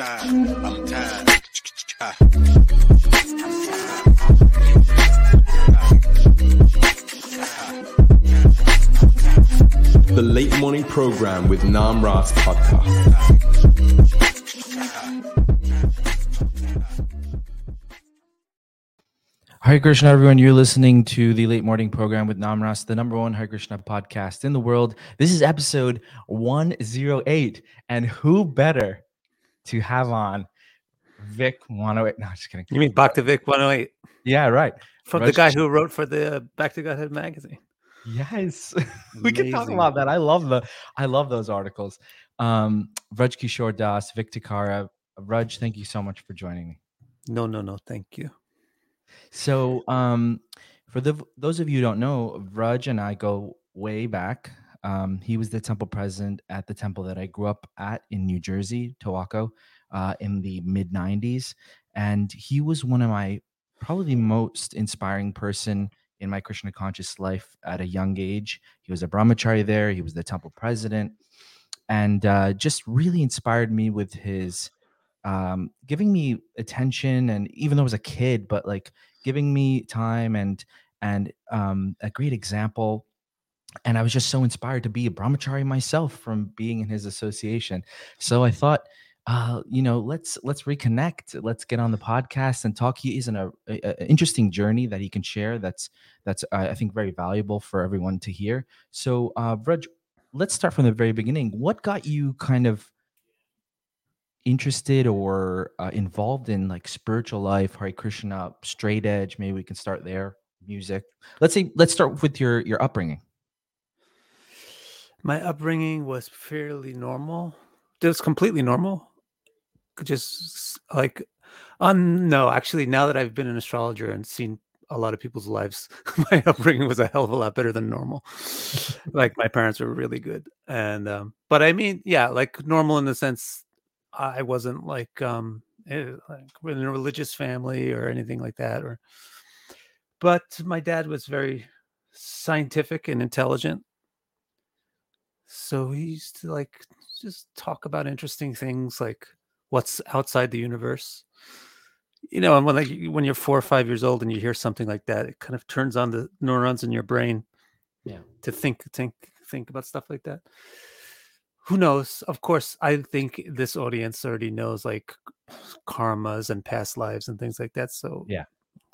tired. I'm tired. Ah. The Late Morning Program with Namarasa Podcast. Hare Krishna, everyone. You're listening to the late morning program with Namarasa, the number one Krishna podcast in the world. This is episode 108. And who better to have on Vic 108? No, I'm just kidding. You mean Back to Vic 108 Yeah, right. from the guy who wrote for the Back to Godhead magazine? Yes. we can talk about that. I love the I love those articles. Um Vraja Kishor Das, Vic Dicara. Raj, thank you so much for joining me. No, no, no, thank you. So, um, for the those of you who don't know, Raj and I go way back. Um, he was the temple president at the temple that I grew up at in New Jersey, Towaco, uh, in the mid '90s, and he was one of my probably the most inspiring person in my Krishna conscious life at a young age. He was a brahmachari there. He was the temple president, and uh, just really inspired me with his um, giving me attention. And even though I was a kid, but like giving me time and and um, a great example and i was just so inspired to be a brahmachari myself from being in his association. So i thought uh, you know let's let's reconnect let's get on the podcast and talk. He is in a, a- a interesting journey that he can share that's that's uh, i think very valuable for everyone to hear. So uh let's start from the very beginning. What got you kind of interested or uh, involved in like spiritual life Hare Krishna straight edge? Maybe we can start there music. Let's say let's start with your your upbringing My upbringing was fairly normal. It was completely normal. Just like, um, no, actually, now that I've been an astrologer and seen a lot of people's lives, my upbringing was a hell of a lot better than normal. like my parents were really good, and um, but I mean, yeah, like normal in the sense I wasn't like um eh, like in a religious family or anything like that, or but my dad was very scientific and intelligent so he used to like just talk about interesting things like what's outside the universe. You know, and when like when you're four or five years old and you hear something like that, it kind of turns on the neurons in your brain Yeah. to think think think about stuff like that. Who knows? Of course, I think this audience already knows like karmas and past lives and things like that. So Yeah.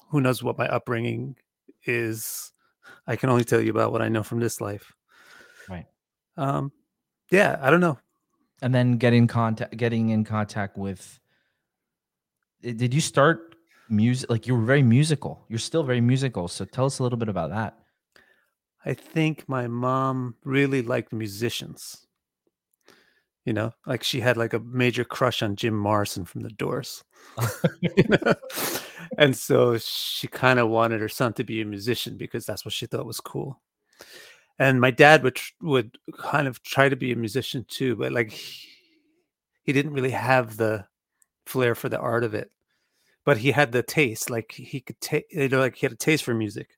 who knows what my upbringing is? I can only tell you about what I know from this life. Right. Um, yeah, I don't know. and then getting contact getting in contact with eh, did you start music like you were very musical you're still very musical so tell us a little bit about that I think my mom really liked musicians. You know, like she had like a major crush on Jim Morrison from the Doors. You know? and so she kind of wanted her son to be a musician because that's what she thought was cool. And my dad would would kind of try to be a musician too, but like he, he didn't really have the flair for the art of it. But he had the taste, like he could take, you know, like he had a taste for music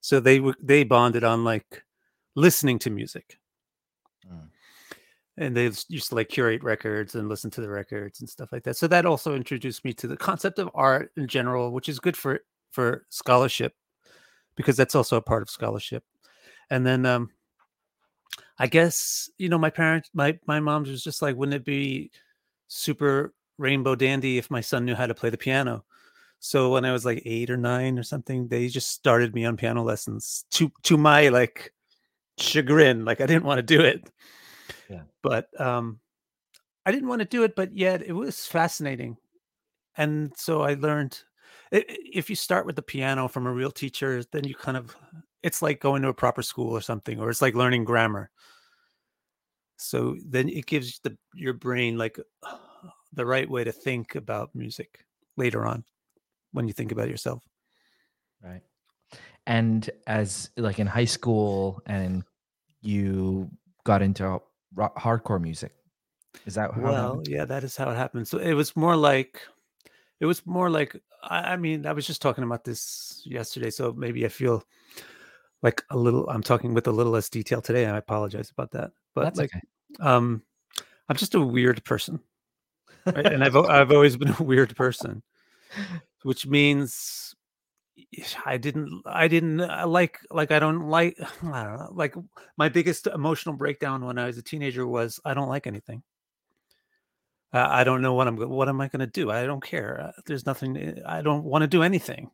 so they w- they bonded on like listening to music Mm. and they used to like curate records and listen to the records and stuff like that so that also introduced me to the concept of art in general which is good for for scholarship because that's also a part of scholarship and then um i guess you know my parents my my mom was just like wouldn't it be super rainbow dandy if my son knew how to play the piano so when I was like eight or nine or something, they just started me on piano lessons to to my like chagrin. Like I didn't want to do it. Yeah. But um I didn't want to do it, but yet it was fascinating. And so I learned if you start with the piano from a real teacher, then you kind of it's like going to a proper school or something, or it's like learning grammar. So then it gives the your brain like the right way to think about music later on when you think about yourself. right and as like in high school and you got into rock, hardcore music is that how Well, yeah, that is how it happened. So it was more like, it was more like, I, I mean, I was just talking about this yesterday, so maybe I feel like a little. I'm talking with a little less detail today. I apologize about that, but that's like, okay um, I'm just a weird person. right? and I've I've always been a weird person, which means I didn't I didn't uh, like like I don't like I don't know, like my biggest emotional breakdown when I was a teenager was I don't like anything. Uh, I don't know what I'm what am I going to do? I don't care. Uh, there's nothing. uh, I don't want to do anything.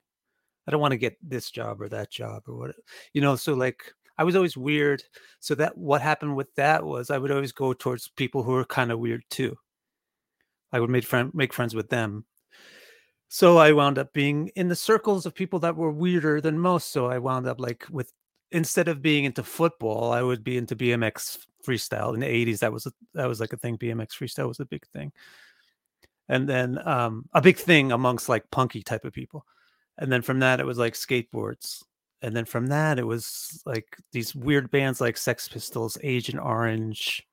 I don't want to get this job or that job or what you know. So like I was always weird. So that what happened with that was I would always go towards people who were kind of weird too. I would make friend make friends with them. So I wound up being in the circles of people that were weirder than most. So I wound up like with instead of being into football, I would be into BMX freestyle in the 80s. That was a, that was like a thing. BMX freestyle was a big thing. And then um, a big thing amongst like punky type of people. And then from that it was like skateboards. And then from that it was like these weird bands like Sex Pistols, Agent Orange,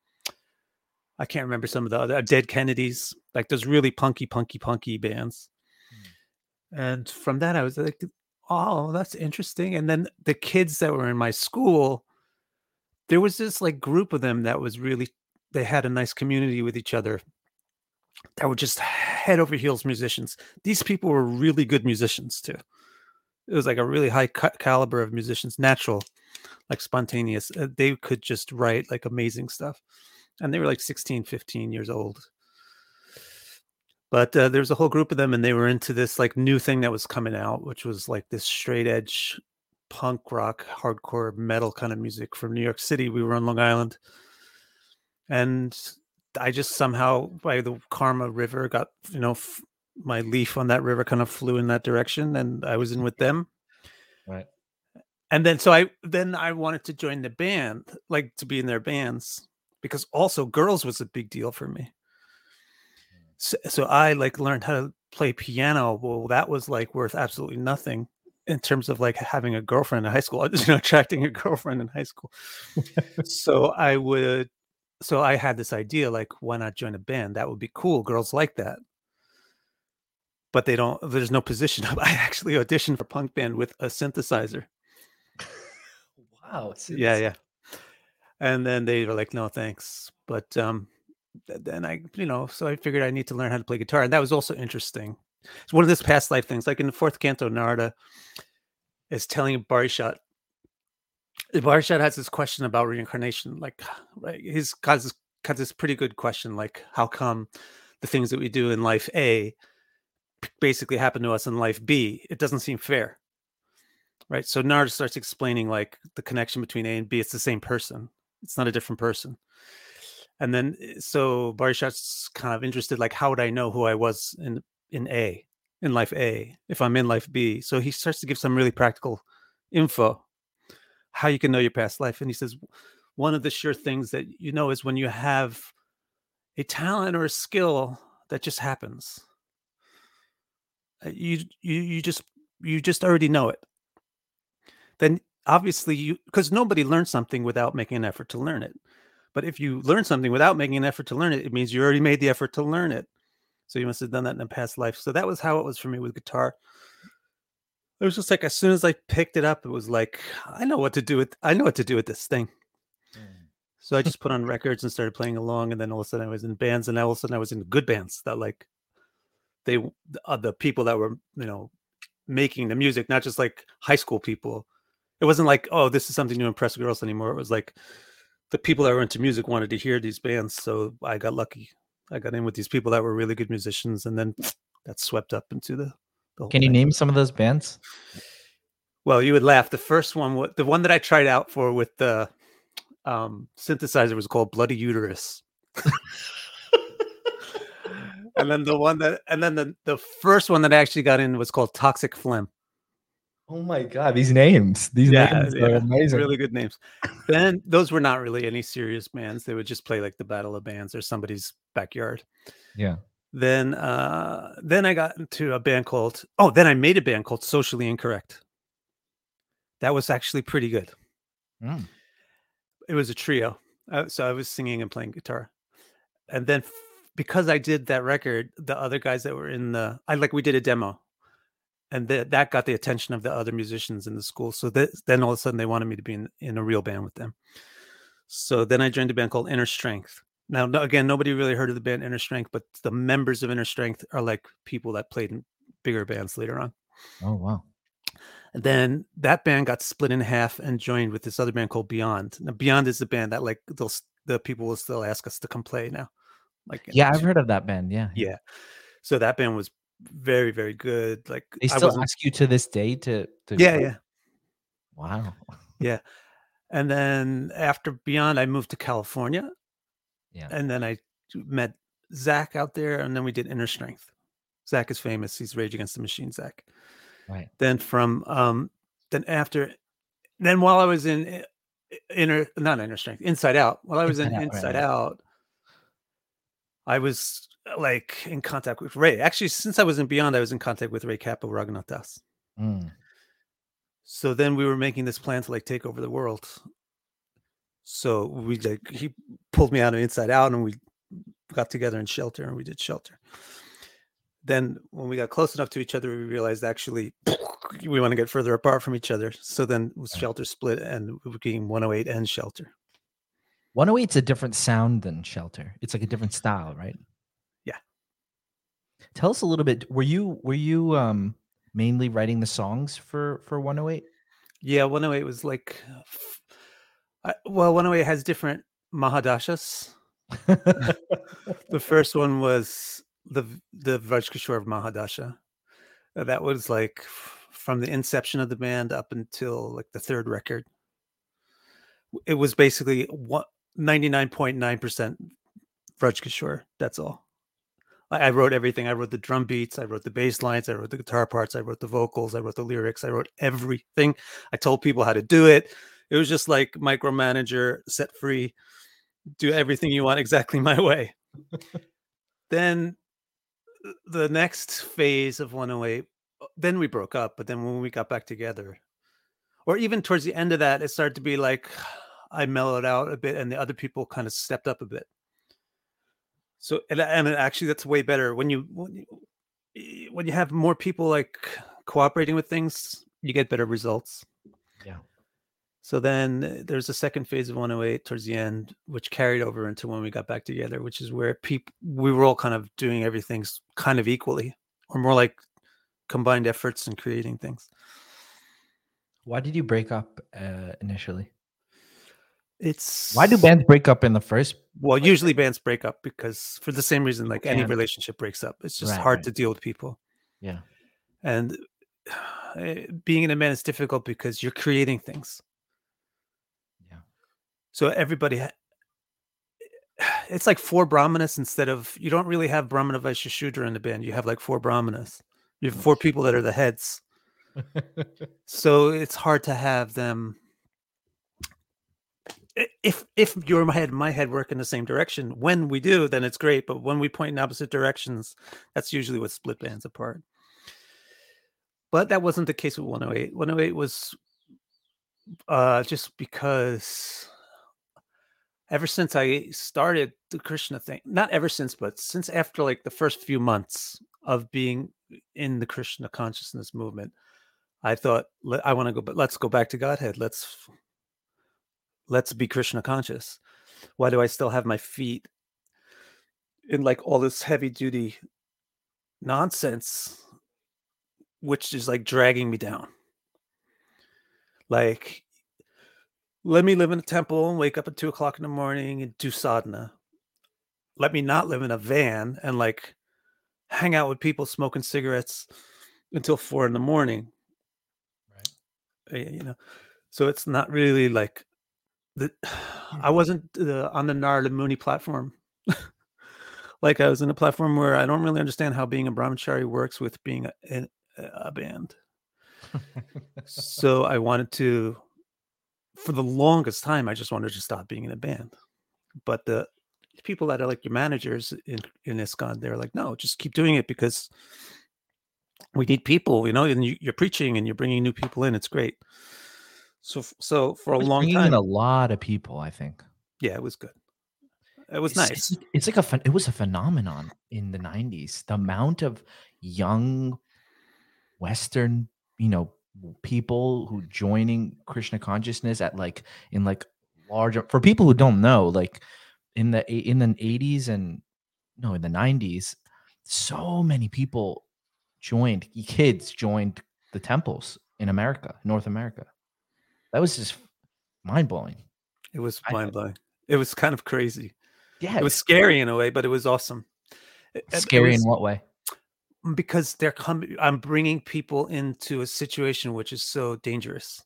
I can't remember some of the other uh, Dead Kennedys, like those really punky, punky, punky bands. Hmm. And from that, I was like, oh, that's interesting. And then the kids that were in my school, there was this like group of them that was really, they had a nice community with each other that were just head over heels musicians. These people were really good musicians too. It was like a really high ca- caliber of musicians, natural, like spontaneous. Uh, they could just write like amazing stuff and they were like 16 15 years old but uh, there was a whole group of them and they were into this like new thing that was coming out which was like this straight edge punk rock hardcore metal kind of music from new york city we were on long island and i just somehow by the karma river got you know f- my leaf on that river kind of flew in that direction and i was in with them. Right. and then so i then i wanted to join the band like to be in their bands because also girls was a big deal for me. Hmm. So, so i like learned how to play piano well that was like worth absolutely nothing in terms of like having a girlfriend in high school you know attracting a girlfriend in high school. So i would so i had this idea like why not join a band? That would be cool girls like that. But they don't there's no position. I actually auditioned for punk band with a synthesizer. Wow. Yeah yeah. And then they were like no thanks. But um then i you know so i figured i need to learn how to play guitar and that was also interesting. It's one of those past life things like in the fourth canto narada is telling Barhishat Barhishat has this question about reincarnation like right he's got this got this pretty good question like how come the things that we do in life A basically happen to us in life b? It doesn't seem fair right? So Nard starts explaining like the connection between a and b it's the same person it's not a different person. And then eh, so Barhishat's kind of interested like how would i know who i was in in a in life a if i'm in life b? So he starts to give some really practical info how you can know your past life and he says one of the sure things that you know is when you have a talent or a skill that just happens. Uh, you you you just you just already know it. Then obviously you because nobody learns something without making an effort to learn it. But if you learn something without making an effort to learn it it means you already made the effort to learn it. So you must have done that in a past life. So that was how it was for me with guitar it was just like as soon as i picked it up it was like i know what to do with i know what to do with this thing so I just put on records and started playing along, and then all of a sudden I was in bands, and all of a sudden I was in good bands that like they the- uh, the people that were you know making the music, not just like high school people. It wasn't like oh this is something to impress girls anymore. It was like the people that were into music wanted to hear these bands, so I got lucky. I got in with these people that were really good musicians, and then that swept up into the. The whole Can you name some of those bands? Well, you would laugh. The first one, wa- the one that I tried out for with the um, synthesizer was called Bloody Uterus. and then the one that, and then the, the first one that I actually got in was called Toxic Phlegm. Oh my god, these names. These names are amazing. Really good names. then those were not really any serious bands. They would just play like the Battle of Bands or somebody's backyard. Yeah. Then, uh, then I got into a band called, oh, then I made a band called Socially Incorrect. That was actually pretty good. Mm. it was a trio. Uh, so I was singing and playing guitar. And then because I did that record, the other guys that were in the I like we did a demo. And th- that got the attention of the other musicians in the school. So that, then all of a sudden they wanted me to be in, in a real band with them. So then I joined a band called Inner Strength. Now, again, nobody really heard of the band Inner Strength, but the members of Inner Strength are like people that played in bigger bands later on. Oh wow. And then that band got split in half and joined with this other band called Beyond. Now, Beyond is the band that like they'll the people will still ask us to come play now. Like Yeah, I've heard of that band. Yeah. yeah. So that band was very very good. Like They still ask you to this day to, to yeah play? yeah. Wow. Yeah. And then after Beyond, I moved to California, Yeah. and then I met Zack out there, and then we did Inner Strength. Zack is famous. He's Rage Against the Machine. Zack. Right. then from um then after then while i was in inner not inner strength inside out while i was in Inside Out, inside right. out i was uh, like in contact with ray actually since i was in beyond i was in contact with ray Cappo raghunathas Mm. so then we were making this plan to like take over the world so we like he pulled me out of inside out and we got together in shelter and we did shelter then when we got close enough to each other we realized actually we want to get further apart from each other so then it was shelter split and we became 108 and shelter 108's a different sound than Shelter. It's like a different style, right? Yeah. Tell us a little bit. Were you were you um mainly writing the songs for for 108? yeah 108 was like f- I, well 108 has different mahadashas the first one was the the Vraja Kishor Mahadasha. Uh, That was like from the inception of the band up until like the third record. It was basically one, 99.9% Vraja Kishor. That's all. I, I wrote everything. I wrote the drum beats. I wrote the bass lines. I wrote the guitar parts. I wrote the vocals. I wrote the lyrics. I wrote everything. I told people how to do it. It was just like micromanager, set free, do everything you want exactly my way. Then the next phase of 108 uh, then we broke up but then when we got back together or even towards the end of that it started to be like i mellowed out a bit and the other people kind of stepped up a bit. So and, and actually that's way better when you when you, when you have more people like cooperating with things you get better results. Yeah. So then uh, there's a second phase of 108 towards the end, which carried over into when we got back together, which is where people we were all kind of doing everything kind of equally, or more like combined efforts and creating things. Why did you break up uh, initially? It's Why do bands break up in the first? well usually bands break up because for the same reason like any relationship breaks up. It's just Right, hard right. to deal with people, Yeah. and eh, being in a band is difficult because you're creating things. So everybody, it's like four brahmanas instead of you don't really have brahmana vaishya shudra in the band. You have like four brahmanas. You have four people that are the heads. So it's hard to have them. If if your head and my head work in the same direction, when we do, then it's great. But when we point in opposite directions, that's usually what split bands apart. But that wasn't the case with 108. 108 was uh, just because ever since I started the Krishna thing, not ever since, but since after like the first few months of being in the Krishna consciousness movement, I thought I want to go, but let's go back to Godhead. Let's let's be Krishna conscious. Why do I still have my feet in like all this heavy duty nonsense, which is like dragging me down? Like, let me live in a temple and wake up at two o'clock in the morning and do sadhana. Let me not live in a van and like hang out with people smoking cigarettes until four in the morning. Right. You know, so it's not really like the. I wasn't uh, on the Narada Muni platform. like I was in a platform where I don't really understand how being a brahmachari works with being a, in a band so I wanted to, for the longest time, I just wanted to stop being in a band. But the people that are like your managers in in ISKCON, they're like, no, just keep doing it because we need people, you know. And you, you're preaching and you're bringing new people in. It's great. So so for a long time, a lot of people. I think yeah, it was good. It was It's- nice. It's, it's like a it was a phenomenon in the '90s. The amount of young Western, you know, people who joining Krishna consciousness at like in like large for people who don't know, like in the in the 80s and no in the 90s so many people joined kids joined the temples in america north america that was just mind-blowing It was mind blowing. It was kind of crazy. yeah It was scary in a way, but it was awesome. It- it scary was- in what way because they're coming i'm bringing people into a situation which is so dangerous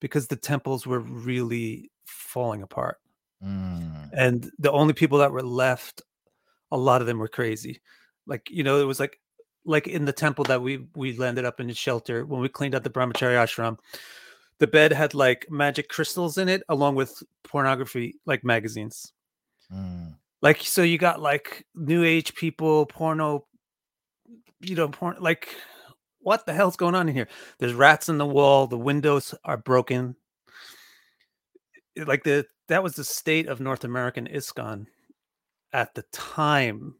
because the temples were really falling apart. Mm, and the only people that were left a lot of them were crazy. Like you know it was like like in the temple that we we landed up in the shelter when we cleaned out the brahmachari ashram the bed had like magic crystals in it along with pornography like magazines. Mm. like so you got like new age people porno you know porn like what the hell's going on in here? There's rats in the wall the windows are broken. Like the that was the state of north american ISKCON at the time.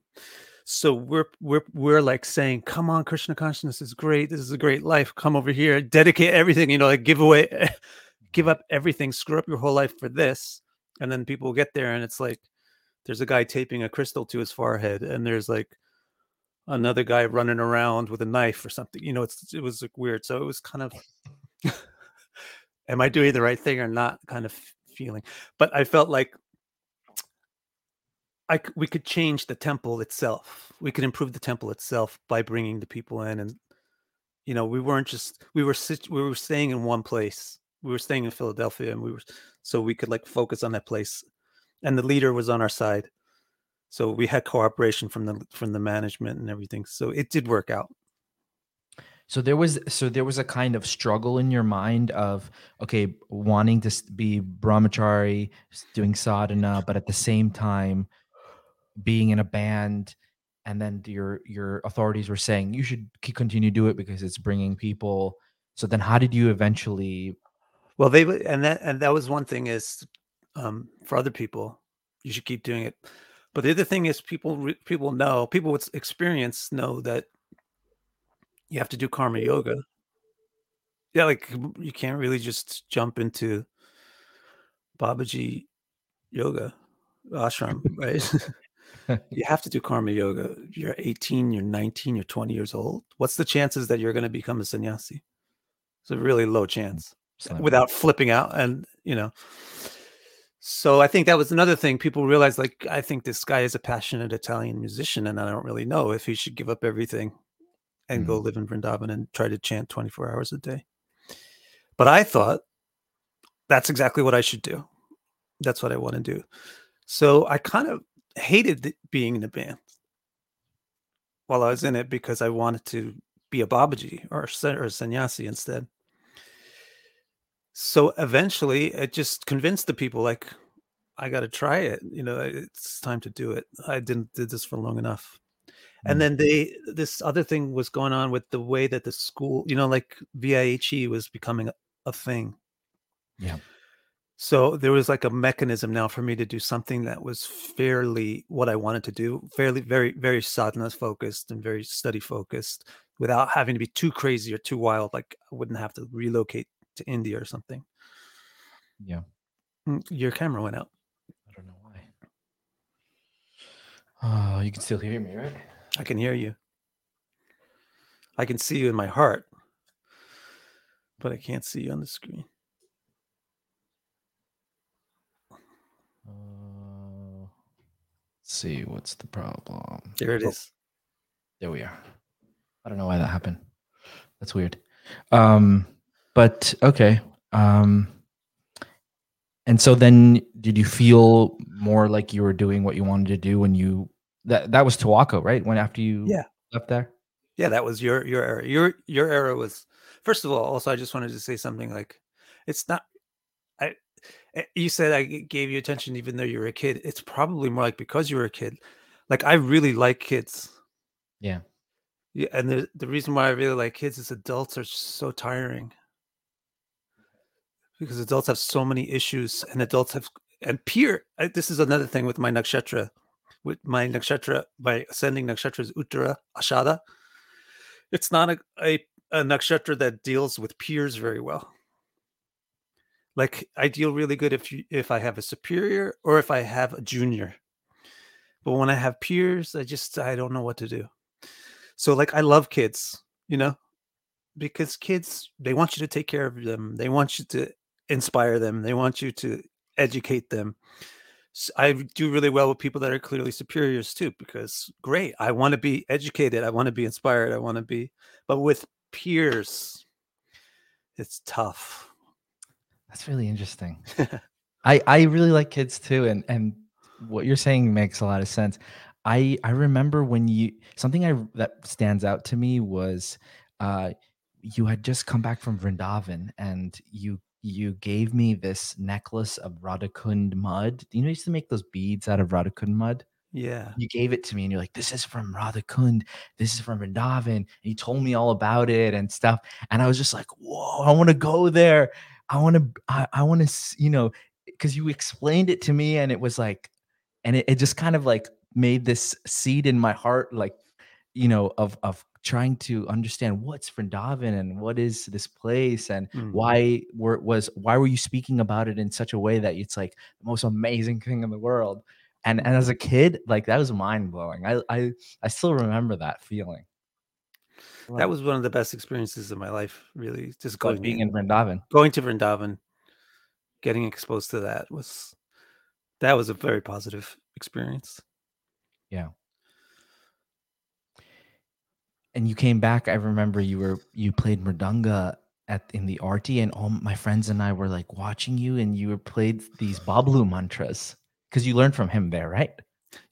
So we're we're we're like saying come on krishna consciousness is great. This is a great life. Come over here dedicate everything you know like give away give up everything screw up your whole life for this. And then people get there and it's like there's a guy taping a crystal to his forehead and there's like another guy running around with a knife or something you know it's it was like weird so it was kind of am i doing the right thing or not kind of feeling but i felt like I we could change the temple itself. We could improve the temple itself by bringing the people in and you know we weren't just we were we were staying in one place. We were staying in philadelphia and we were so we could like focus on that place. And the leader was on our side so we had cooperation from the from the management and everything so it did work out So there was so there was a kind of struggle in your mind of okay, wanting to be brahmachari, doing sadhana, but at the same time being in a band, and then your your authorities were saying you should continue to do it because it's bringing people. So then, how did you eventually? well they and that and that was one thing is um for other people you should keep doing it but the other thing is people people know people with experience know that you have to do karma yoga. Yeah like you can't really just jump into babaji yoga ashram right? You have to do karma yoga. You're 18 you're 19 you're 20 years old. What's the chances that you're going to become a sannyasi? It's a really low chance without flipping out and you know so i think that was another thing people realized like i think this guy is a passionate italian musician and i don't really know if he should give up everything and go mm-hmm. live in vrindavan and try to chant 24 hours a day. But i thought that's exactly what i should do. That's what i want to do. So i kind of hated being in a band while i was in it because i wanted to be a babaji or, a or a sannyasi instead so eventually it just convinced the people like i got to try it you know it's time to do it i didn't did this for long enough Mm. and then they this other thing was going on with the way that the school you know like vihe was becoming a, a thing Yeah. so there was like a mechanism now for me to do something that was fairly what i wanted to do fairly very very sadhana focused and very study focused without having to be too crazy or too wild like i wouldn't have to relocate to india or something Yeah. Mm, Your camera went out. I don't know why. Oh, you can still hear me, right? I can hear you. I can see you in my heart, but I can't see you on the screen. Uh, let's see what's the problem. There it Oh, is. There we are. I don't know why that happened. That's weird. Um, but okay. Um, and so then, did you feel more like you were doing what you wanted to do when you that that was Towaco, right? When after you Yeah. left there. Yeah, that was your your era. Your your era was first of all. Also, I just wanted to say something like, it's not. I eh, you said I gave you attention even though you were a kid. It's probably more like because you were a kid. Like I really like kids. Yeah. Yeah, and the the reason why I really like kids is adults are so tiring. Because adults have so many issues, and adults have and peer. This is another thing with my nakshatra, with my nakshatra, my ascending nakshatra is Uttara Ashada. It's not a, a a nakshatra that deals with peers very well. Like I deal really good if you if I have a superior or if I have a junior. But when I have peers, I just I don't know what to do. So like I love kids, you know, because kids they want you to take care of them. They want you to inspire them. They want you to educate them. I do really well with people that are clearly superiors too, because great. I want to be educated. I want to be inspired. I want to be, but with peers, it's tough. That's really interesting. I I really like kids too, and and what you're saying makes a lot of sense. I I remember when you something I that stands out to me was uh you had just come back from Vrindavan and you you gave me this necklace of Radhakund mud. You know, you used to make those beads out of Radhakund mud. Yeah. You gave it to me and you're like, this is from Radhakund, this is from Vrindavan. And you told me all about it and stuff. And I was just like, whoa, I want to go there. I want to, I, I want to, you know, because you explained it to me and it was like, and it, it just kind of like made this seed in my heart, like, you know, of, of trying to understand what's Vrindavan and what is this place and Mm. why were was why were you speaking about it in such a way that it's like the most amazing thing in the world and and as a kid like that was mind blowing i i i still remember that feeling That was one of the best experiences of my life, really. Just going being in, in Vrindavan. going to Vrindavan, getting exposed to that was that was a very positive experience. And you came back. I remember you were you played mridanga at in the arty, and all my friends and I were like watching you, and you were played these Bablu mantras because you learned from him there, right?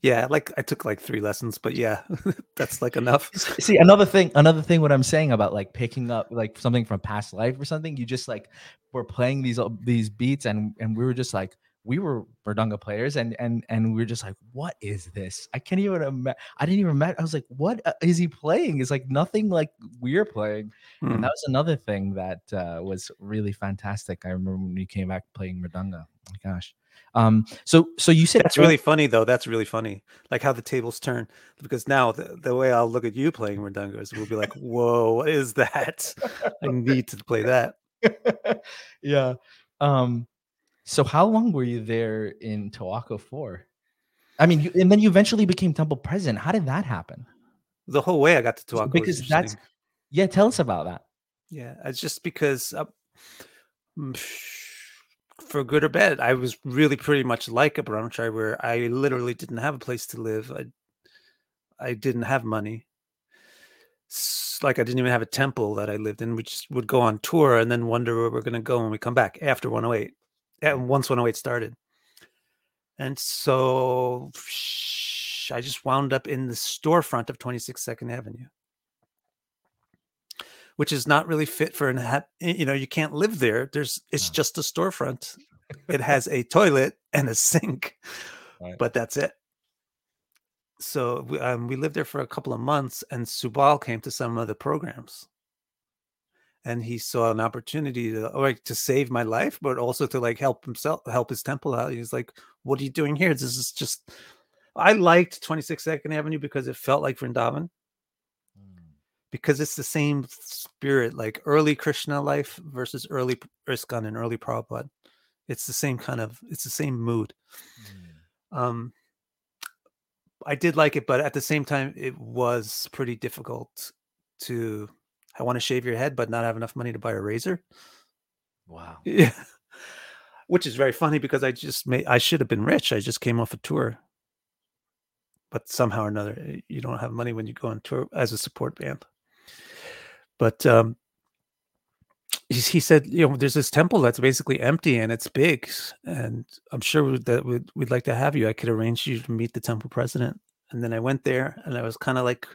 Yeah, like I took like three lessons, but yeah, that's like enough. See, another thing, another thing, what I'm saying about like picking up like something from past life or something, you just like were playing these uh, these beats, and and we were just like we were mridanga players, and and and we were just like, what is this? I can't even imagine. I didn't even imagine. I was like, what uh, he playing? It's like nothing like we're playing, Hmm. and that was another thing that uh, was really fantastic. I remember when we came back playing mridanga. Oh my gosh. Um. So so you said That's really funny, though. That's really funny. Like how the tables turn. Because now the, the way I'll look at you playing mridanga is we'll be like, whoa, what is that? I need to play that. yeah. Um, so how long were you there in Towaco for? I mean, you, and then you eventually became temple president. How did that happen? The whole way I got to Towaco. because that's- Yeah, tell us about that. Yeah, it's just because, uh, mm, for good or bad, I was really pretty much like a brahmachari, where I literally didn't have a place to live. I, I didn't have money. Like I didn't even have a temple that I lived in. We just would go on tour and then wonder where we're going to go when we come back after 108. And once 108 started, and so I just wound up in the storefront of 26 Second Avenue. Which is not really fit for an ha- you know you can't live there. There's it's No. just a storefront. It has a toilet and a sink Right. but that's it. So we, um, we lived there for a couple of months and subal came to some of the programs and he saw an opportunity to like to save my life but also to like help himself help his temple out he's like what are you doing here this is just i liked 26 second avenue because it felt like vrindavan because it's the same spirit, like early Krishna life versus early ISKCON and early Prabhupada. It's the same kind of, it's the same mood. Um, I did like it, but at the same time, it was pretty difficult to. I want to shave your head, but not have enough money to buy a razor. Wow. Yeah, which is very funny because I just made. I should have been rich. I just came off a tour, but somehow or another, eh, you don't have money when you go on tour as a support band. But um, he, he said, you know, there's this temple that's basically empty and it's big, and I'm sure that we'd, we'd like to have you. I could arrange you to meet the temple president. And then I went there, and I was kind of like,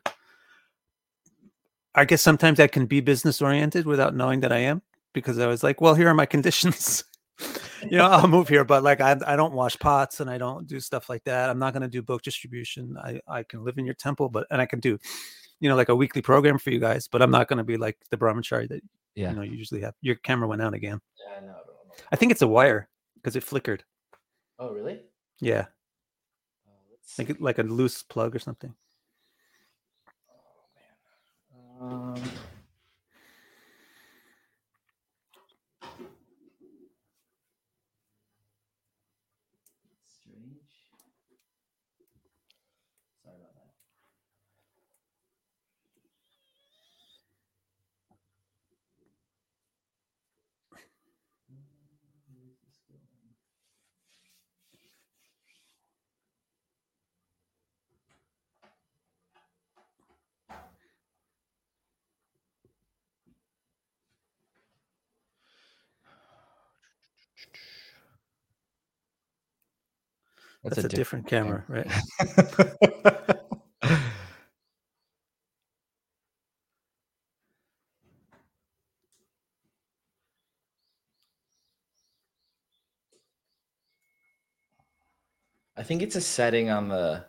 I guess sometimes I can be business oriented without knowing that I am, because I was like, well, here are my conditions. you know, I'll move here, but like I, I don't wash pots and I don't do stuff like that. I'm not going to do book distribution. I, I can live in your temple, but and I can do, you know, like a weekly program for you guys. But I'm not going to be like the brahmachari that Yeah. you know you usually have. Your camera went out again. Yeah, I know. I think it's a wire because it flickered. Oh, really? Yeah, oh, like like a loose plug or something. Um, That's, a, different, camera, right? I think it's a setting on the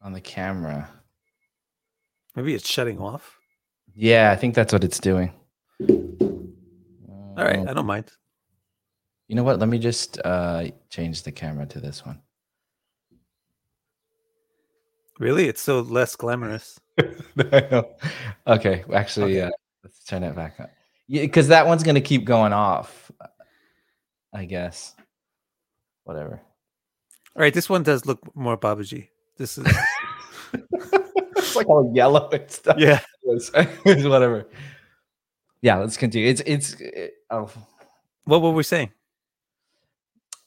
on the camera. Maybe it's shutting off. Yeah, I think that's what it's doing. All right, Uh, I don't mind. You know what? Let me just uh change the camera to this one. Really, it's so less glamorous. okay, actually, Okay. uh, let's turn it back on. Yeah, because that one's gonna keep going off. I guess. Whatever. All right, this one does look more Babaji. This is it's like all yellow and stuff. yeah. Whatever. Yeah, let's continue. It's it's. It, oh, What were we saying?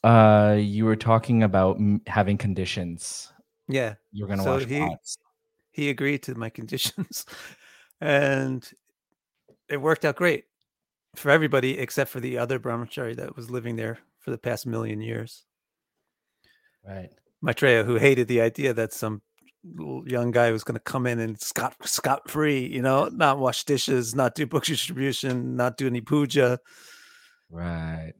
Uh, you were talking about m- having conditions. Yeah, You're gonna So watch he- he agreed to my conditions, and it worked out great for everybody except for the other brahmachari that was living there for the past million years. Right. Maitreya, who hated the idea that some young guy was going to come in and scot scot free, you know, not wash dishes, not do book distribution, not do any puja. Right.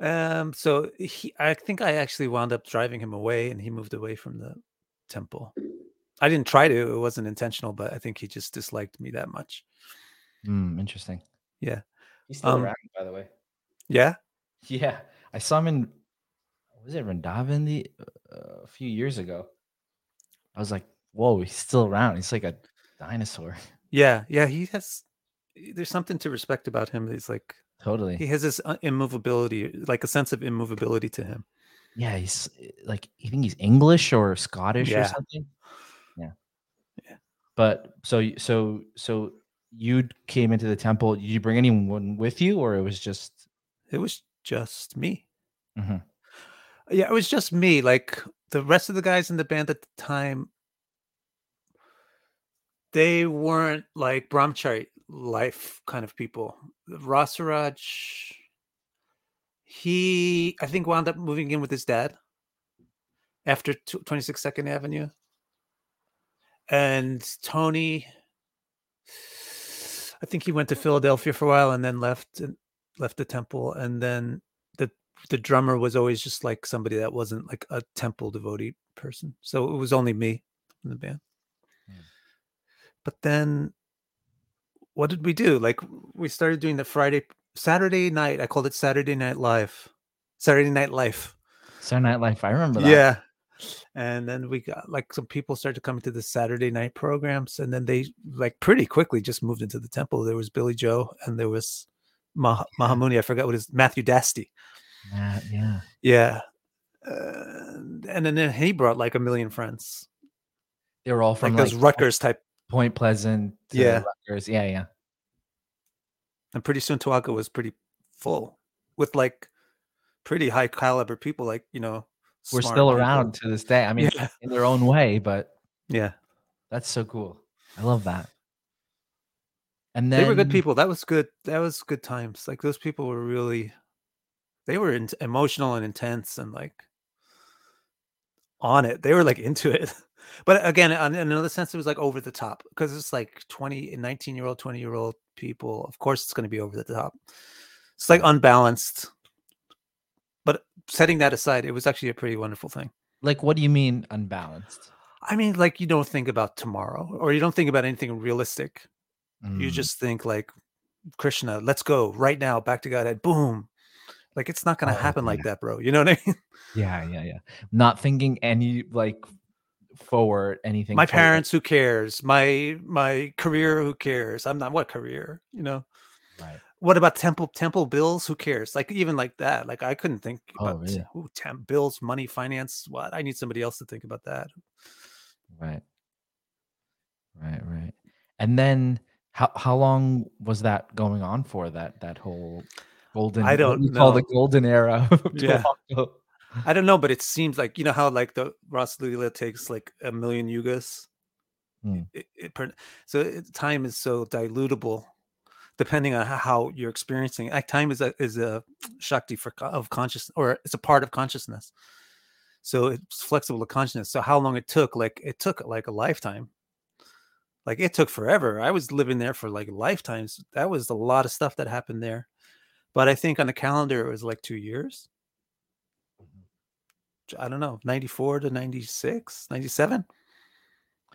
Um, so he, I think I actually wound up driving him away, and he moved away from the temple. I didn't try to; it wasn't intentional, but I think he just disliked me that much. Hmm. interesting. Yeah. He's still Um, around, by the way. Yeah, Yeah, I saw him in. Was it Vrindavan the uh, a few years ago? I was like, "Whoa, he's still around. He's like a dinosaur." yeah, yeah. He has. There's something to respect about him. He's like Totally. he has this uh, immovability, like a sense of immovability to him. Yeah, he's uh, like you think he's English or Scottish or something. Yeah. Yeah. But so so so you came into the temple. Did you bring anyone with you, or it was just? It was just me. Mhm. Yeah, it was just me. Like the rest of the guys in the band at the time, they weren't like Brahmachari life kind of people. Rasaraj, he I think wound up moving in with his dad after 26 Second Avenue. And Tony, I think he went to Philadelphia for a while and then left and left the temple. And then the the drummer was always just like somebody that wasn't like a temple devotee person. So it was only me in the band. Hmm. But then what did we do? Like we started doing the Friday Saturday night. I called it Saturday Night Live. Saturday Night Life. Saturday Night Live. I remember that. Yeah. And then we got like some people started coming to the Saturday night programs, and then they like pretty quickly just moved into the temple. There was Billy Joe, and there was Mah- Mahamuni. I forgot what his Matthew Dasty. Yeah. yeah. Yeah. Uh, and then, then he brought like a million friends, They were all from like like, those Rutgers type. Point Pleasant. Yeah. Rutgers. Yeah. Yeah. And pretty soon Towaco was pretty full with like pretty high caliber people, like you know, We're still people. around to this day. I mean, Yeah. in their own way, but Yeah, that's so cool. I love that. And then they were good people. That was good. That was good times. Like those people were really, they were in, emotional and intense and like on it. They were like into it. But again, in another sense, it was like over the top because it's like 20, 19 year old, 20 year old people. Of course, it's going to be over the top. It's like unbalanced. But setting that aside, it was actually a pretty wonderful thing. Like, what do you mean unbalanced? I mean, like you don't think about tomorrow or you don't think about anything realistic. You Mm, just think like Krishna, let's go right now, back to Godhead, boom. Like it's not gonna Oh, happen like that, bro. You know what I mean? yeah, yeah, yeah. Not thinking any like forward anything. My forward. parents, who cares? My my career, who cares? I'm not what career, you know. Right. What about temple temple bills? Who cares? Like even like that. Like I couldn't think Oh, about really? ooh, temp bills, money, finance. What? I need somebody else to think about that. Right. Right, right. And then how how long was that going on for that that whole golden I don't do you call the golden era of Yeah. I don't know, but it seems like you know how like the Ras Lila takes like a million yugas. Hmm. It, it, per- so it, time is so dilutable, depending on how, you're experiencing. it. Like time is a is a shakti for of conscious, or it's a part of consciousness. So it's flexible to consciousness. So how long it took? Like it took like a lifetime. Like it took forever. I was living there for like lifetimes. That was a lot of stuff that happened there. But I think on the calendar it was like two years. I don't know, 94 to 96, 97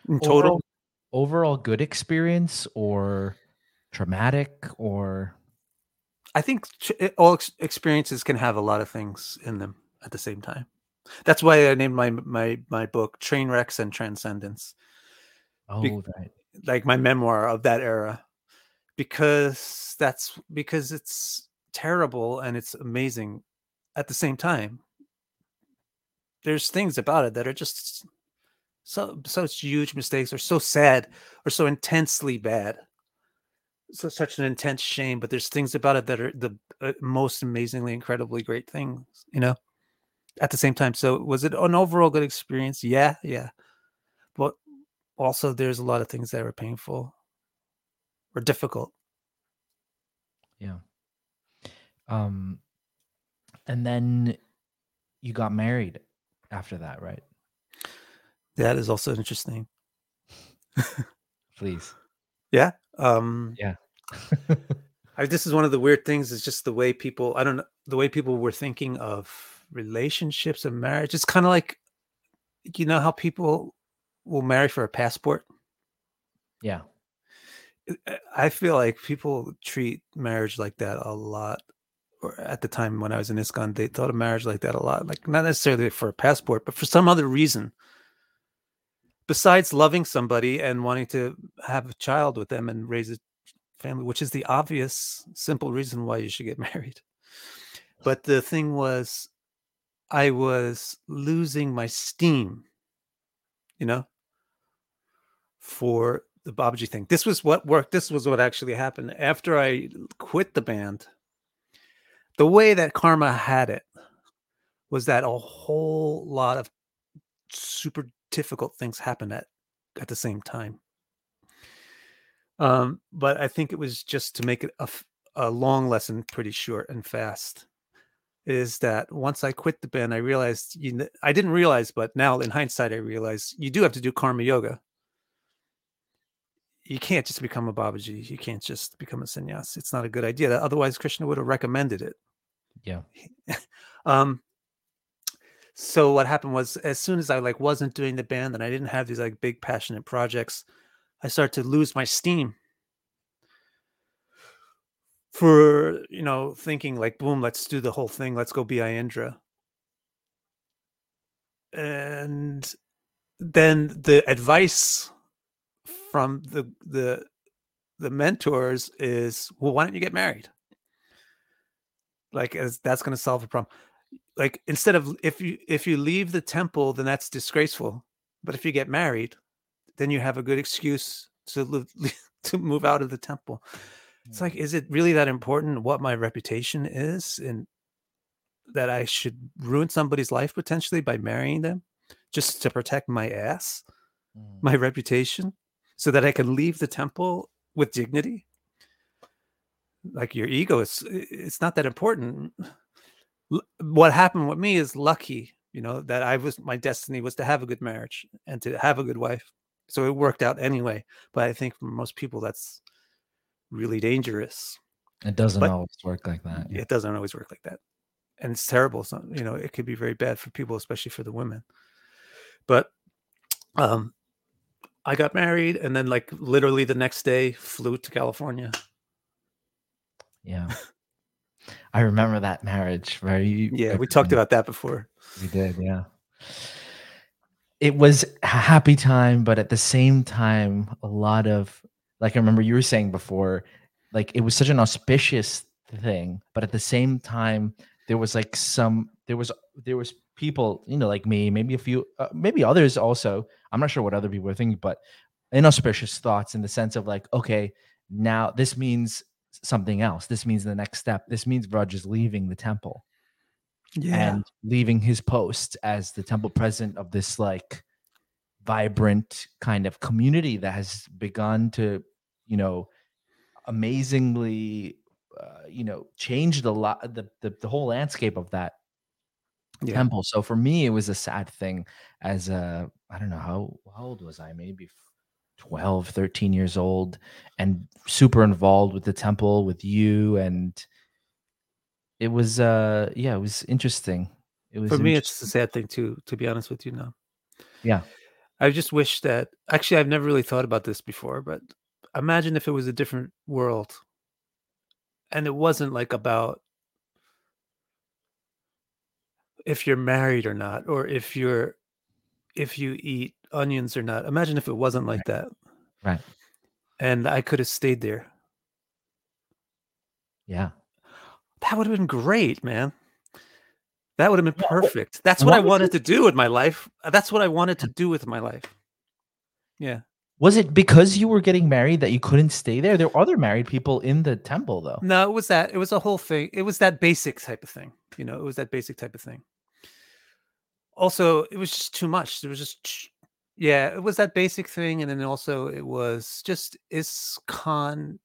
in total. Overall, overall good experience or traumatic or I think eh, all experiences can have a lot of things in them at the same time. That's why I named my my my book Train Wrecks and Transcendence, oh Be- right. like my memoir of that era, because that's because it's terrible and it's amazing at the same time. There's things about it that are just so such huge mistakes or so sad or so intensely bad. So such an intense shame but there's things about it that are the uh, most amazingly incredibly great things you know at the same time. So was it an overall good experience? Yeah yeah. But also there's a lot of things that were painful or difficult. Yeah. Um and then you got married after that, right? that is also interesting Please. yeah um Yeah. I, this is one of the weird things is just the way people i don't know the way people were thinking of relationships and marriage it's kind of like you know how people will marry for a passport yeah. I- I feel like people treat marriage like that a lot. At the time when I was in ISKCON, they thought of marriage like that a lot. Like not necessarily for a passport, but for some other reason. Besides loving somebody and wanting to have a child with them and raise a family, which is the obvious, simple reason why you should get married. But the thing was, I was losing my steam, you know, for the Babaji thing. This was what worked. This was what actually happened. After I quit the band, the way that Karma had it was that a whole lot of super difficult things happened at at the same time. Um, but I think it was just to make it a, a long lesson pretty short and fast. Is that once I quit the band, I realized you I didn't realize, but now in hindsight, I realize you do have to do karma yoga you can't just become a Babaji. You can't just become a sannyas. It's not a good idea. Otherwise, Krishna would have recommended it. Yeah. Um, so what happened was, as soon as I like wasn't doing the band and I didn't have these like big passionate projects, I started to lose my steam for you know thinking like, boom, let's do the whole thing. Let's go be Indra. And then the advice from the the the mentors is well why don't you get married like as that's going to solve the problem like instead of if you if you leave the temple then that's disgraceful but if you get married then you have a good excuse to live, to move out of the temple it's like is it really that important what my reputation is and that i should ruin somebody's life potentially by marrying them just to protect my ass Mm. my reputation so that I can leave the temple with dignity. Like your ego, it's it's not that important. What happened with me is lucky, you know, that I was my destiny was to have a good marriage and to have a good wife. So it worked out anyway. But I think for most people that's really dangerous. It doesn't But- always work like that. It doesn't always work like that. And it's terrible. So, you know, it could be very bad for people, especially for the women. But um I got married and then like literally the next day flew to California. Yeah. I remember that marriage very Yeah, we talked about that before. We did, yeah. It was a happy time, but at the same time, a lot of like I remember you were saying before, like it was such an auspicious thing, but at the same time, there was like some there was there was people, you know, like me, maybe a few, uh, maybe others also. I'm not sure what other people were thinking, but inauspicious thoughts in the sense of like, okay, now this means something else. This means the next step. This means Raj is leaving the temple yeah. and leaving his post as the temple president of this like vibrant kind of community that has begun to you know amazingly uh, you know change the lot the, the the whole landscape of that Yeah. temple. So for me, it was a sad thing as a, I don't know, how, how old was I? Maybe 12, 13 years old and super involved with the temple, with you. And it was, uh, yeah, it was interesting. It was For me, it's a sad thing too. To be honest with you, now. yeah. I just wish that actually I've never really thought about this before, but imagine if it was a different world and it wasn't like about if you're married or not or if you're if you eat onions or not. Imagine if it wasn't like that Right. and I could have stayed there. Yeah. That would have been great, man. That would have been perfect. That's what what I wanted to do with my life. That's what I wanted to do with my life. Yeah. Was it because you were getting married that you couldn't stay there? There were other married people in the temple, though. No, it was that. It was a whole thing. It was that basic type of thing. You know, it was that basic type of thing. Also, it was just too much. There was just, yeah, it was that basic thing, and then also it was just ISKCON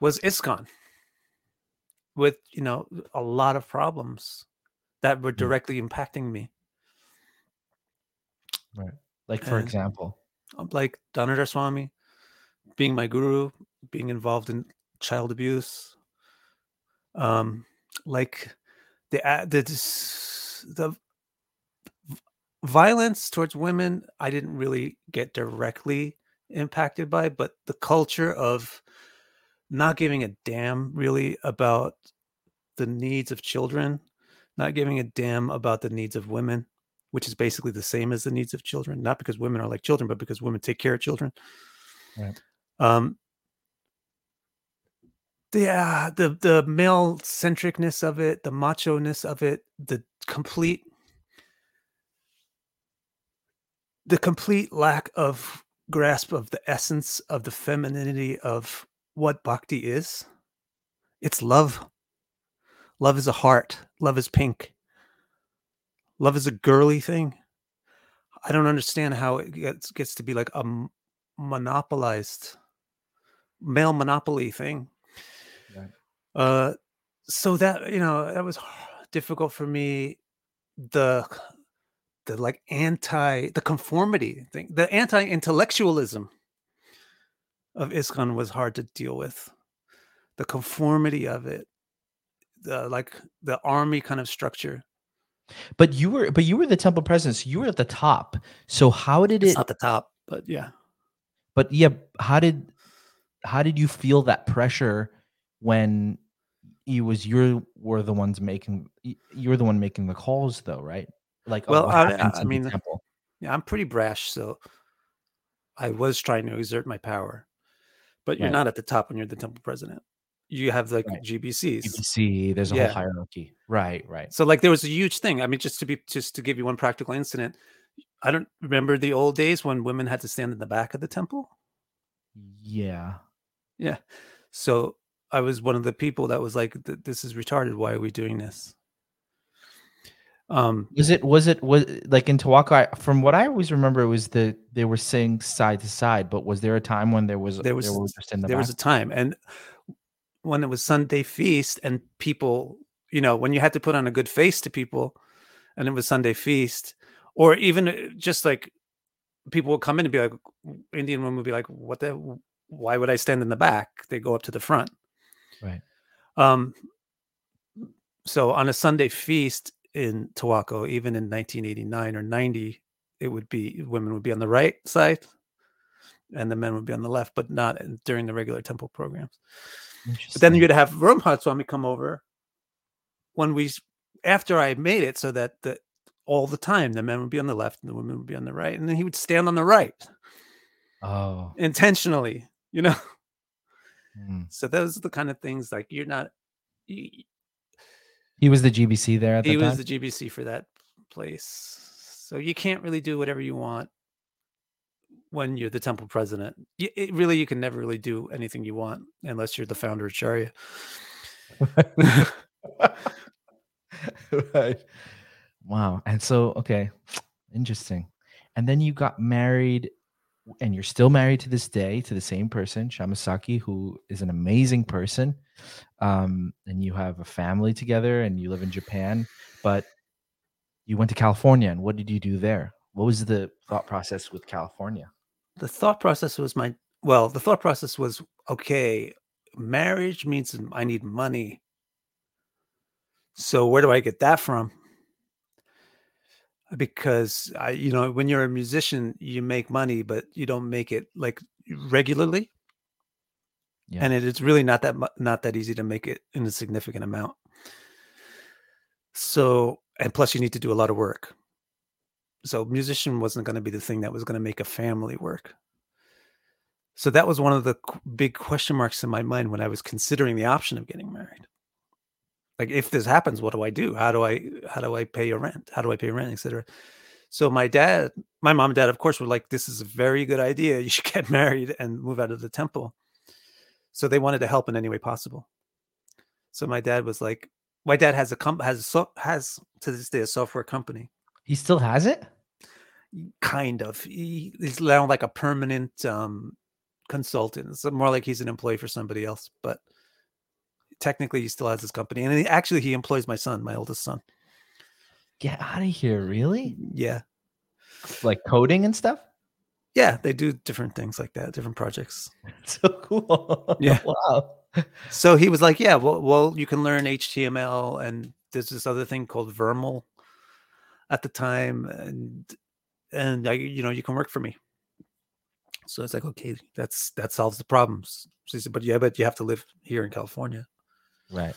was ISKCON with you know a lot of problems that were Mm. directly impacting me, Right. Like, for And- example. like Dhanurdhara Swami being my guru, being involved in child abuse, um, like the the the violence towards women. I didn't really get directly impacted by, but the culture of not giving a damn really about the needs of children, not giving a damn about the needs of women, which is basically the same as the needs of children, not because women are like children, but because women take care of children. Right. Um, yeah, the the male centricness of it, the macho ness of it, the complete the complete lack of grasp of the essence of the femininity of what bhakti is. It's love. Love is a heart. Love is pink. Love is a girly thing. I don't understand how it gets gets to be like a monopolized male monopoly thing. Right. Uh, so that you know that was difficult for me. The the like anti the conformity thing, the anti intellectualism of ISKCON was hard to deal with. The conformity of it, the like the army kind of structure. But you were, but you were the temple president. So you were at the top. So how did It's it? not the top, but yeah. But yeah, how did how did you feel that pressure when it was you were the ones making you were the one making the calls though, right? Like, Well, what I- I mean, temple. Yeah, I'm pretty brash, so I was trying to exert my power. But you're Right. not at the top when you're the temple president. You have like Right. GBCs. BBC, there's a Yeah. whole hierarchy. Right, right. So like there was a huge thing. I mean, just to be just to give you one practical incident, I don't remember the old days when women had to stand in the back of the temple. Yeah. Yeah. So I was one of the people that was like, "This is retarded. Why are we doing this?" Um, Was it was it was like in Towaco? I- From what I always remember, it was that they were saying side to side. But was there a time when there was There was- just in the there was a time, and when it was Sunday feast, and people, you know, when you had to put on a good face to people, and it was Sunday feast, or even uh, just like people would come in and be like, Indian women would be like, "What the? Why would I stand in the back?" They go up to the front. Right. Um, so on a Sunday feast in Towaco, even in 1989 or 90, it would be women would be on the right side and the men would be on the left, but not during the regular temple programs. But then you'd have Ramhat Swami come over when we, after I made it so that the, all the time the men would be on the left and the women would be on the right. And then he would stand on the right oh, intentionally, you know? mm. So those are the kind of things like you're not, he was the GBC there at he was time. the GBC for that place. So you can't really do whatever you want when you're the temple president. It, really, you can never really do anything you want unless you're the founder of Sharia. right. Wow. And so, okay, interesting. And then you got married, and you're still married to this day to the same person, Shamasaki, who is an amazing person. Um, and you have a family together, and you live in Japan, but you went to California, and what did you do there? What was the thought process with California? The thought process was my well, the thought process was okay, marriage means I need money. So where do I get that from? Because I, you know, when you're a musician, you make money, but you don't make it like regularly. Yeah. And it is really not that not that easy to make it in a significant amount. So, and plus you need to do a lot of work. So musician wasn't going to be the thing that was going to make a family work. So that was one of the big question marks in my mind when I was considering the option of getting married. Like, if this happens, what do I do? How do I how do I pay your rent? How do I pay rent, etc. So my dad, my mom and dad, of course, were like, "This is a very good idea. You should get married and move out of the temple." So they wanted to help in any way possible. So my dad was like, "My dad has a comp has a so- has to this day a software company, He still has it. kind of. He, he's now like a permanent um, consultant. It's more like he's an employee for somebody else, but technically he still has his company. And he, actually, he employs my son, my oldest son. Get out of here! Really? Yeah, Like coding and stuff? Yeah, they do different things like that, different projects. So cool. Yeah. wow. So he was like, "Yeah, well, well, you can learn HTML, and there's this other thing called VRML at the time, and and I, you know, you can work for me." So it's like, okay, that's that solves the problems. So he said, "But yeah, but you have to live here in California." Right.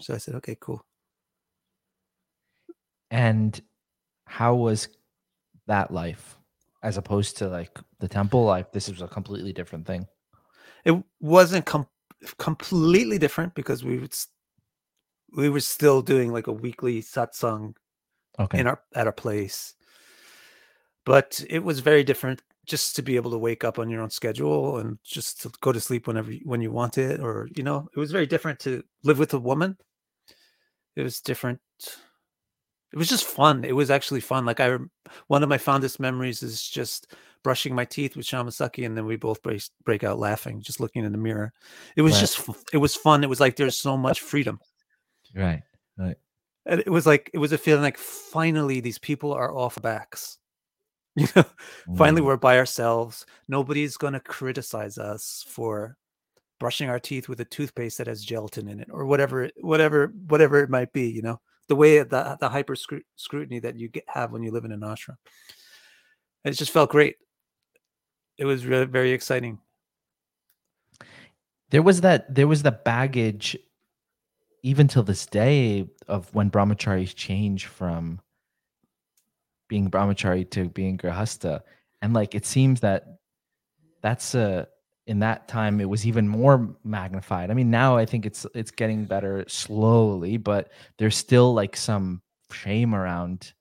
So I said, "Okay, cool." And how was that life as opposed to like the temple life? This was a completely different thing. It wasn't com- completely different because we would s- we were still doing like a weekly satsang Okay. in our at our place. But it was very different just to be able to wake up on your own schedule and just to go to sleep whenever when you want it or you know, it was very different to live with a woman. It was different. It was just fun. It was actually fun. Like I one of my fondest memories is just brushing my teeth with Shamasaki and then we both break, break out laughing just looking in the mirror. It was Right. just it was fun. It was like there's so much freedom. right. Right. And it was like it was a feeling like finally these people are off backs. You know, finally we're by ourselves. Nobody's gonna criticize us for brushing our teeth with a toothpaste that has gelatin in it, or whatever, whatever, whatever it might be. You know, the way the the hyper scrutiny that you get have when you live in an ashram. It just felt great. It was really very exciting. there was that there was the baggage even till this day of when brahmacharis change from being brahmachari to being grihasta and like it seems that that's a in that time it was even more magnified i mean now i think it's it's getting better slowly but there's still like some shame around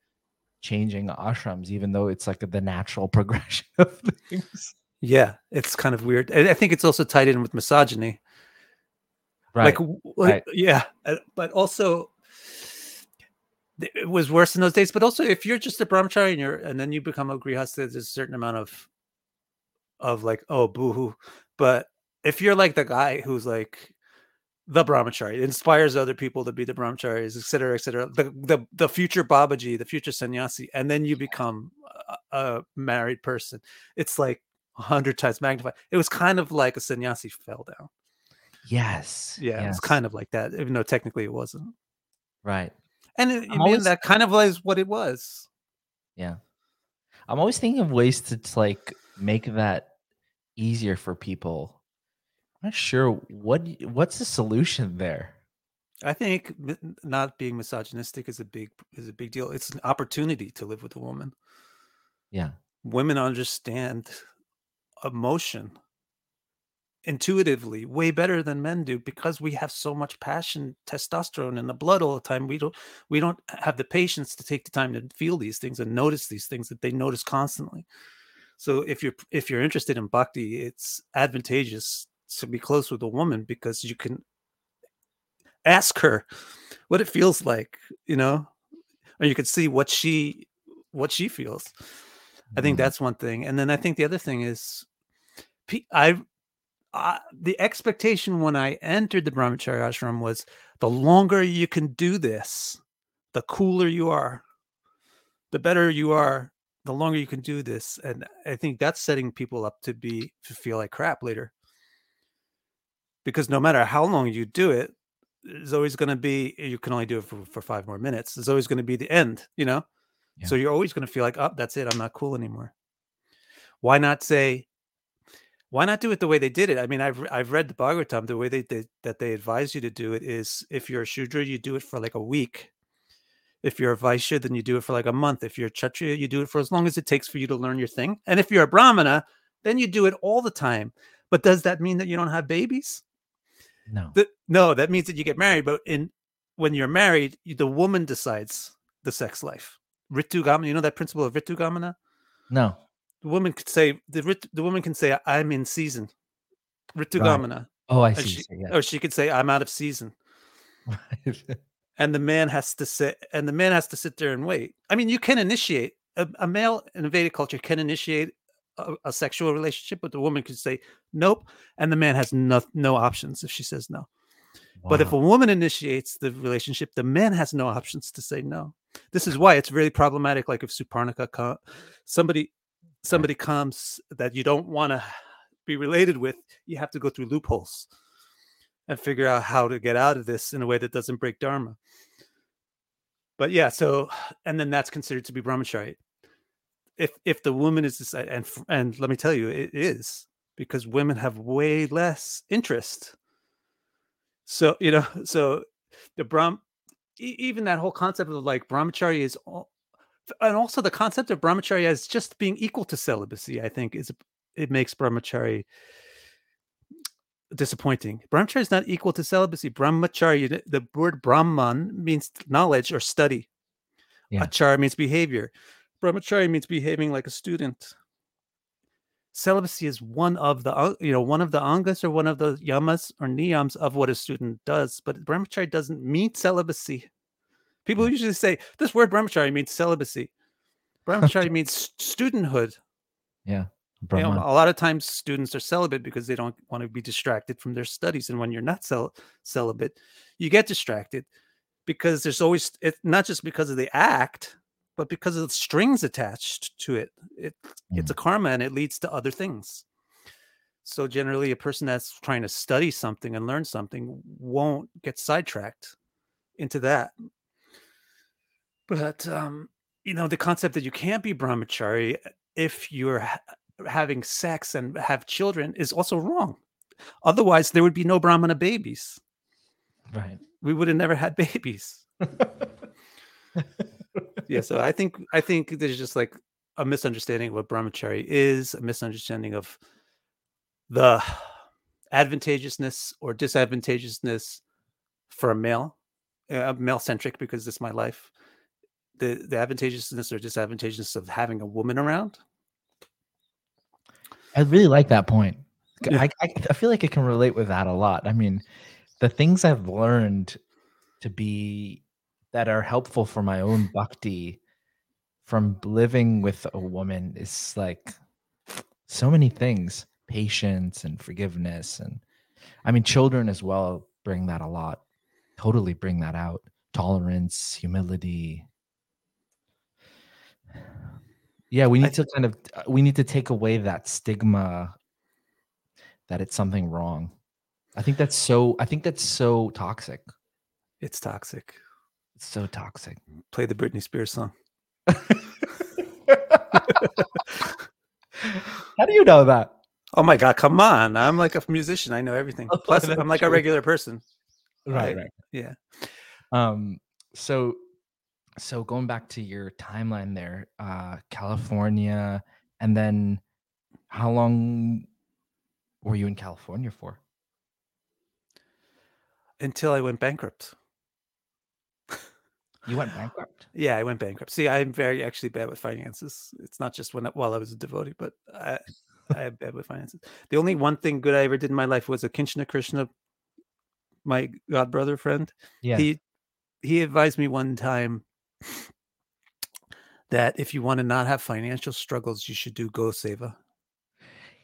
changing ashrams even though it's like the natural progression of things Yeah, it's kind of weird. I think it's also tied in with misogyny. right Like, right. yeah, uh, but also it was worse in those days. But also, if you're just a brahmachari and you're, and then you become a grihasta, there's a certain amount of, of like, oh, boohoo. But if you're like the guy who's like the brahmachari, inspires other people to be the brahmacharis, et cetera, et cetera, the the the future babaji, the future sannyasi, and then you become a, a married person, it's like a hundred times magnified. It was kind of like a sannyasi fell down. yes Yeah, yes. it's kind of like that, even though technically it wasn't. right And it, I mean, always- that kind of was what it was. Yeah. I'm always thinking of ways to like make that easier for people. I'm not sure what what's the solution there. I think not being misogynistic is a big is a big deal. It's an opportunity to live with a woman. Yeah. Women understand emotion intuitively way better than men do because we have so much passion testosterone in the blood all the time we don't we don't have the patience to take the time to feel these things and notice these things that they notice constantly so if you're if you're interested in bhakti it's advantageous to be close with a woman because you can ask her what it feels like you know? Or you can see what she what she feels. I think Mm. that's one thing. And then i think the other thing is i uh, the expectation when I entered the brahmacharya ashram was the longer you can do this, the cooler you are, the better you are, the longer you can do this. And I think that's setting people up to be to feel like crap later. Because no matter how long you do it, there's always going to be you can only do it for, for five more minutes. There's always going to be the end, you know. Yeah. So you're always going to feel like, oh, that's it. I'm not cool anymore. Why not say, why not do it the way they did it? I mean, I've I've read the Bhagavatam. The way they did that they advise you to do it is if you're a Shudra, you do it for like a week. If you're a Vaishya, then you do it for like a month. If you're a Kshatriya, you do it for as long as it takes for you to learn your thing. And if you're a Brahmana, then you do it all the time. But does that mean that you don't have babies? No. The, no, that means that you get married. But in when you're married, you, the woman decides the sex life. Ritu Gamana, you know that principle of Ritu Gamana? No. The woman could say the the woman can say I'm in season. Ritu Right. Gamana. Oh, I see. she- yeah. Or she could say I'm out of season. And the man has to sit and the man has to sit there and wait. I mean, you can initiate a, a male in a Vedic culture can initiate a, a sexual relationship, but the woman could say nope, and the man has no no options if she says no. But if a woman initiates the relationship, the man has no options to say no. This is why it's really problematic. Like if Surpanakha, co- somebody, somebody comes that you don't want to be related with, you have to go through loopholes and figure out how to get out of this in a way that doesn't break dharma. But yeah, so and then that's considered to be brahmachari. If if the woman is decide- and and let me tell you, it is because women have way less interest. So you know, so the Brahm, even that whole concept of like brahmachari is, all, and also the concept of brahmachari as just being equal to celibacy. I think is it makes brahmachari disappointing. Brahmachari is not equal to celibacy. Brahmachari, the- word Brahman means knowledge or study. Yeah. Achara means behavior. Brahmachari means behaving like a student. Celibacy is one of the you know one of the angas or one of the yamas or niyams of what a student does, but brahmachari doesn't mean celibacy. People usually say this word brahmachari means celibacy. Brahmachari means studenthood. yeah. You know, a lot of times students are celibate because they don't want to be distracted from their studies. And when you're not cel- celibate, you get distracted because there's always it not just because of the act, but because of the strings attached to it. It it's a karma and it leads to other things. So generally, a person that's trying to study something and learn something won't get sidetracked into that. But um, you know, the concept that you can't be brahmachari if you're having sex and have children is also wrong. Otherwise, there would be no brahmana babies. Right. We would have never had babies. yeah, so I think I think there's just like a misunderstanding of what brahmachari is, a misunderstanding of the advantageousness or disadvantageousness for a male, uh, male centric because it's my life. The the advantageousness or disadvantageousness of having a woman around. I really like that point. Yeah. I, I, I feel like I can relate with that a lot. I mean, the things I've learned to be that are helpful for my own bhakti from living with a woman is like so many things patience and forgiveness. And I mean, children as well bring that a lot, totally bring that out tolerance, humility. Yeah, we I- need to kind of uh, we need to take away that stigma that it's something wrong. I think that's so I think that's so toxic. It's toxic. It's so toxic. Play the Britney Spears song. How do you know that? Oh my god, come on! I'm like a musician. I know everything. Oh, Plus, I'm like a regular person. Right, Right. right. Yeah. Um so so going back to your timeline there, uh California and then how long were you in California for? Until I went bankrupt. You went bankrupt. Yeah, I went bankrupt. See, I'm very actually bad with finances. It's not just when I- while I was a devotee, but I, I am bad with finances. The only one thing good I ever did in my life was a Kinshana Krishna, my god brother friend. Yeah. He he advised me one time that if you want to not have financial struggles, you should do Go Seva.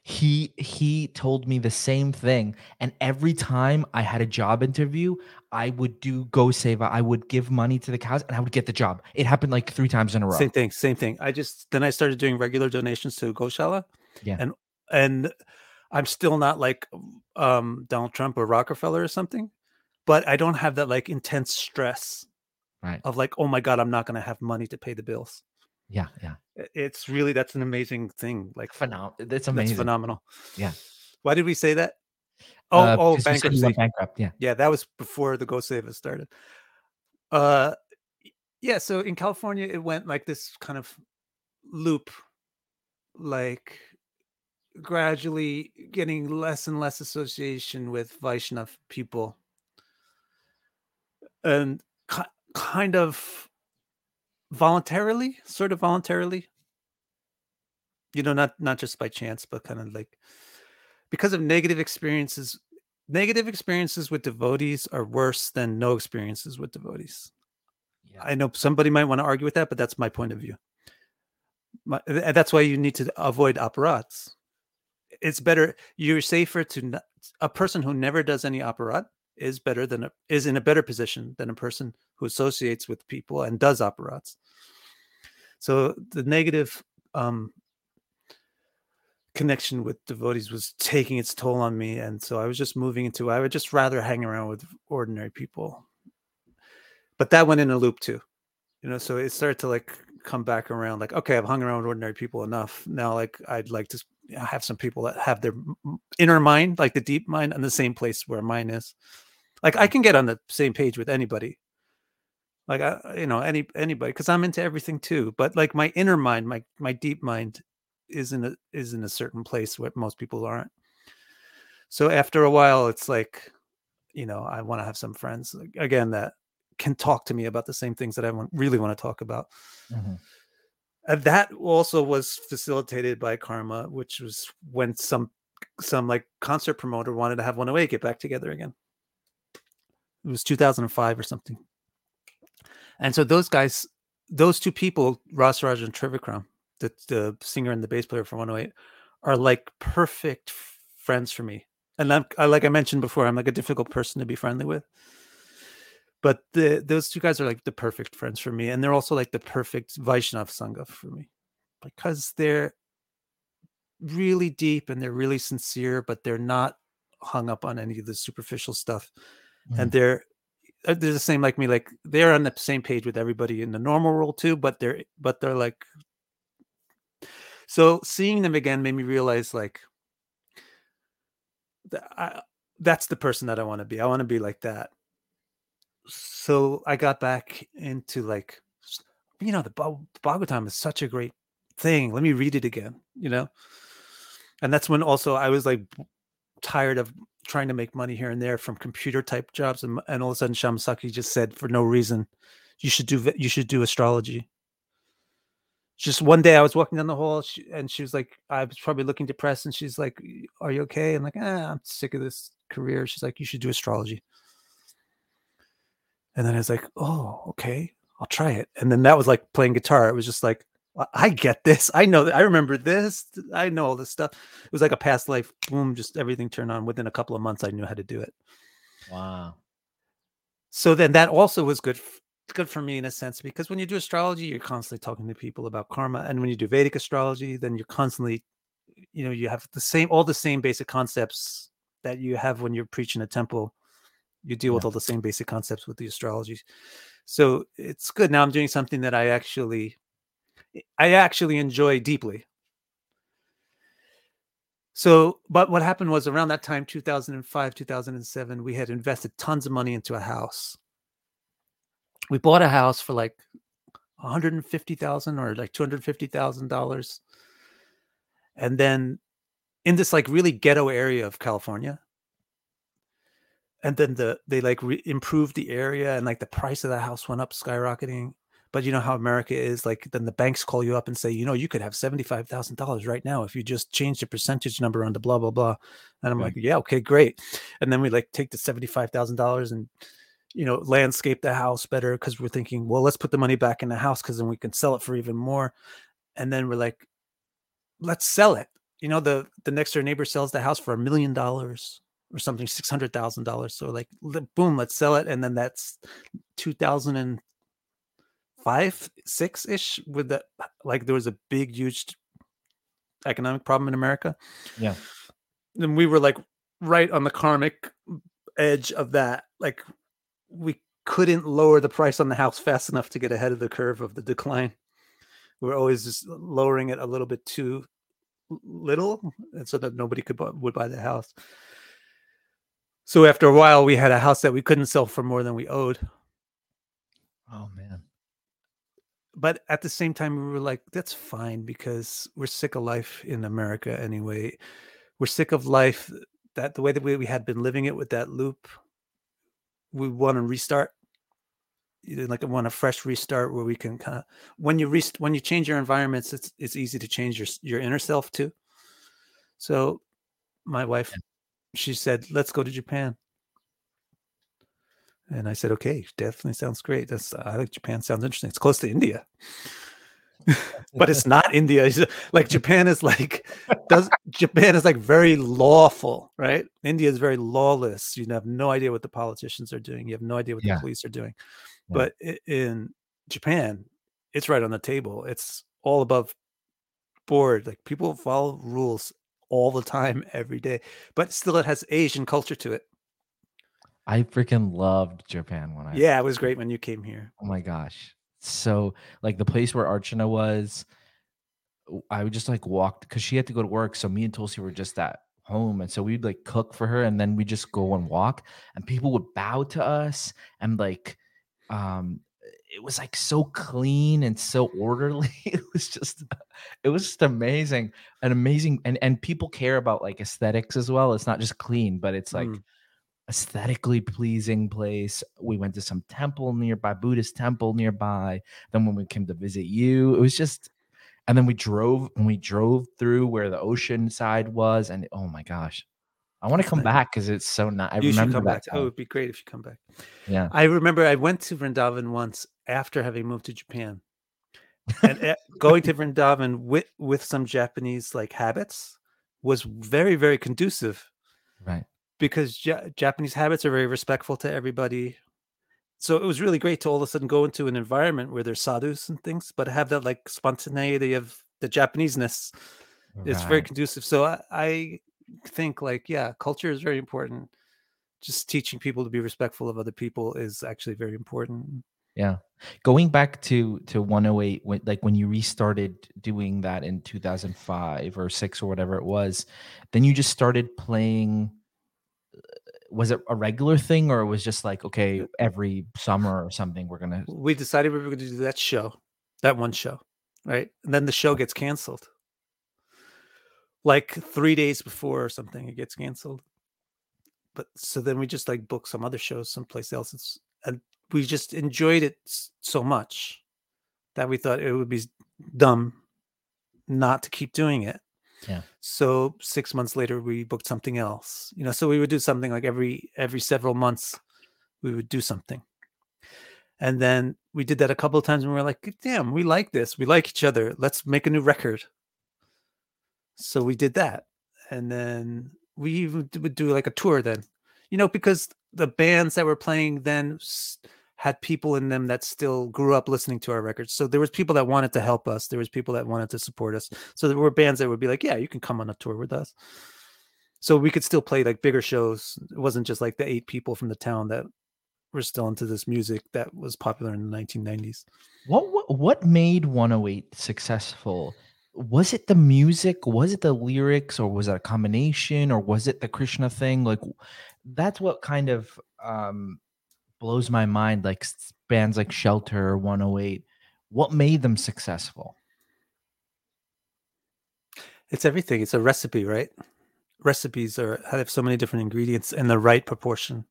he he told me the same thing and every time i had a job interview i would do go seva i would give money to the cows and i would get the job it happened like three times in a row Same thing, same thing. I just then I started doing regular donations to Goshala. Yeah. And and I'm still not like um Donald Trump or Rockefeller or something, but I don't have that like intense stress right of like, oh my God, I'm not gonna have money to pay the bills. yeah yeah It's really that's an amazing thing. Like Phenom- that's that's amazing phenomenal. Yeah. Why did we say that? Oh, Uh, oh, because you said you bankruptcy. bankrupt yeah Yeah, that was before the Go Save Us started. Uh yeah, so in California it went like this kind of loop like gradually getting less and less association with Vaishnav people and kind of voluntarily, sort of voluntarily. You know, not not just by chance, but kind of like because of negative experiences. Negative experiences with devotees are worse than no experiences with devotees. yeah I know somebody might want to argue with that, but that's my point of view. My, that's why you need to avoid operats. It's better. You're safer to not, a person who never does any operat is better than a, is in a better position than a person who associates with people and does operats. So the negative um, connection with devotees was taking its toll on me, and so I was just moving into. I would just rather hang around with ordinary people. But that went in a loop too you know so it started to like come back around like okay i've hung around with ordinary people enough now like i'd like to have some people that have their inner mind like the deep mind in the same place where mine is like i can get on the same page with anybody like i you know any anybody because i'm into everything too but like my inner mind my my deep mind is in a is in a certain place where most people aren't so after a while it's like you know i want to have some friends again that can talk to me about the same things that I want, really want to talk about. Mhm. And that also was facilitated by karma, which was when some some like concert promoter wanted to have 108 get back together again. It was 2005 or something. And so those guys, those two people, Ras Raj and Trivikram, the, the singer and the bass player for 108, are like perfect f- friends for me. And I'm, I, like I mentioned before, I'm like a difficult person to be friendly with. But the those two guys are like the perfect friends for me and they're also like the perfect vaishnav sangha for me. Because they're really deep and they're really sincere but they're not hung up on any of the superficial stuff. And they're uh, Uh, they're the same like me like they're on the same page with everybody in the normal world too but they're but they're like so seeing them again made me realize like that I, that's the person that i want to be i want to be like that so I got back into like, you know, the Bhagavatam is such a great thing. Let me read it again, you know? And that's when also I was like tired of trying to make money here and there from computer type jobs. And, and all of a sudden Shamsaki just said for no reason, you should do, you should do astrology. Just one day I was walking down the hall and she was like, I was probably looking depressed. And she's like, are you okay? I'm like, ah, I'm sick of this career. She's like, you should do astrology. And then I was like, oh, okay, I'll try it. And then that was like playing guitar. It was just like, "I- get this. I know that. I remember this. I know all this stuff. It was like a past life. Boom, just everything turned on. Within a couple of months, I knew how to do it. wow So then that also was good. Good for me in a sense because when you do astrology, you're constantly talking to people about karma, and when you do Vedic astrology, then you're constantly, you know, you have the same, all the same basic concepts that you have when you're preaching a temple. You deal with all the same basic concepts with the astrology. So it's good. Now I'm doing something that I actually, I actually enjoy deeply. So, but what happened was around that time, 2005, 2007, we had invested tons of money into a house. We bought a house for like 150,000 or like $250,000. And then in this like really ghetto area of California. And then the they like re- improved the area and like the price of the house went up skyrocketing. But you know how America is like then the banks call you up and say, you know, you could have $75,000 right now if you just change the percentage number on the blah blah blah. And I'm Yeah. like, yeah, okay, great. And then we like take the $75,000 and you know, landscape the house better because we're thinking, well, let's put the money back in the house because then we can sell it for even more. And then we're like, let's sell it. you know the the next door neighbor sells the house for a million dollars or something, six hundred thousand dollars. So like, boom, let's sell it, and then that's two thousand and five, six ish. With that. like, there was a big, huge economic problem in America. Yeah. and we were like right on the karmic edge of that. Like, we couldn't lower the price on the house fast enough to get ahead of the curve of the decline. We were always just lowering it a little bit too little, and so that nobody could bu- would buy the house. So after a while, we had a house that we couldn't sell for more than we owed. Oh man. But at the same time, we were like, that's fine because we're sick of life in America anyway. We're sick of life that the way that we, we had been living it with that loop. We want to restart. Like I want a fresh restart where we can kind of when you rest when you change your environments, it's it's easy to change your your inner self too. So, my wife, she said, "Let's go to Japan." And I said, "Okay, definitely sounds great. That's I think Japan sounds interesting. It's close to India, but it's not India. It's like Japan is like does Japan is like very lawful, right? India is very lawless. You have no idea what the politicians are doing. You have no idea what Yeah. the police are doing. Yeah. But in Japan, it's right on the table. It's all above board. Like people follow rules all the time, every day. But still, it has Asian culture to it. I freaking loved Japan when I Yeah, it was great when you came here. Oh my gosh. So like the place where Archana was, I would just like walk because she had to go to work. So me and Tulsi were just at home. And so we'd like cook for her and then we just go and walk and people would bow to us and like um it was like so clean and so orderly. It was just it was just amazing. An amazing and and people care about like aesthetics as well. It's not just clean, but it's like Mm. Aesthetically pleasing place. We went to some temple nearby, Buddhist temple nearby. Then when we came to visit you, it was just and then we drove and we drove through where the ocean side was and oh my gosh. I want to come back because it's so nice. I you should remember come that back. Oh, it would be great if you come back. Yeah. I remember I went to Vrindavan once after having moved to Japan. And uh, going to Vrindavan with with some Japanese like habits was very very conducive Right. Because ja- Japanese habits are very respectful to everybody. So it was really great to all of a sudden go into an environment where there's sadhus and things, but have that like spontaneity of the Japaneseness. It's very conducive. So I, I think like yeah, culture is very important. Just teaching people to be respectful of other people is actually very important. Yeah. Going back to to 108 when like when you restarted doing that in 2005 or 6 or whatever it was, then you just started playing was it a regular thing or it was just like okay, every summer or something we're going to We decided we were to do that show, that one show, right? And then the show gets canceled. Like three days before or something, it gets canceled. But so then we just like book some other shows someplace else. It's, and we just enjoyed it so much that we thought it would be dumb not to keep doing it. Yeah. So six months later, we booked something else. You know, so we would do something like every every several months, we would do something. And then we did that a couple of times and we were like, damn, we like this. We like each other. Let's make a new record. So we did that. And then we would do like a tour then, you know, because the bands that were playing then s- had people in them that still grew up listening to our records. So there was people that wanted to help us. There was people that wanted to support us. So there were bands that would be like, yeah, you can come on a tour with us. So we could still play like bigger shows. It wasn't just like the eight people from the town that were still into this music that was popular in the 1990s. What what, what made 108 successful? Was it the music? Was it the lyrics or was it a combination or was it the Krishna thing? Like that's what kind of um blows my mind like bands like Shelter or 108 what made them successful? It's everything. It's a recipe, right? Recipes are have so many different ingredients in the right proportion,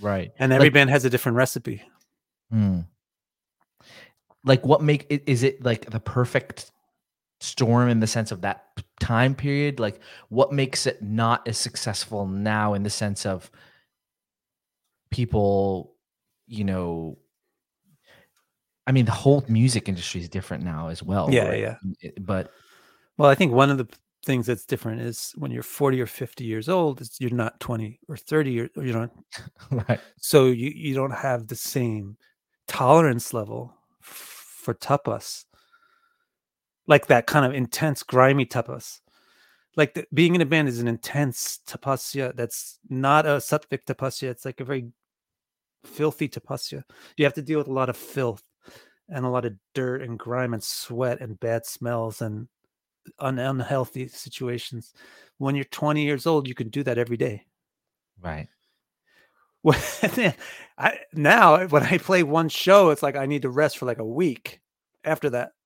Right. and every Like- band has a different recipe. Hmm. Like what make is it like the perfect storm in the sense of that time period? Like what makes it not as successful now in the sense of people, you know, I mean the whole music industry is different now as well. Yeah, right? yeah. But Well, I think one of the things that's different is when you're 40 or 50 years old, you're not 20 or 30 years, you know, right. so you, you don't have the same tolerance level f- for tapas, like that kind of intense, grimy tapas. Like the, being in a band is an intense tapasya that's not a sattvic tapasya. It's like a very filthy tapasya. You have to deal with a lot of filth and a lot of dirt and grime and sweat and bad smells and un- unhealthy situations. When you're 20 years old, you can do that every day. Right. Well, I, now eh, when I play one show, it's like I need to rest for like a week after that.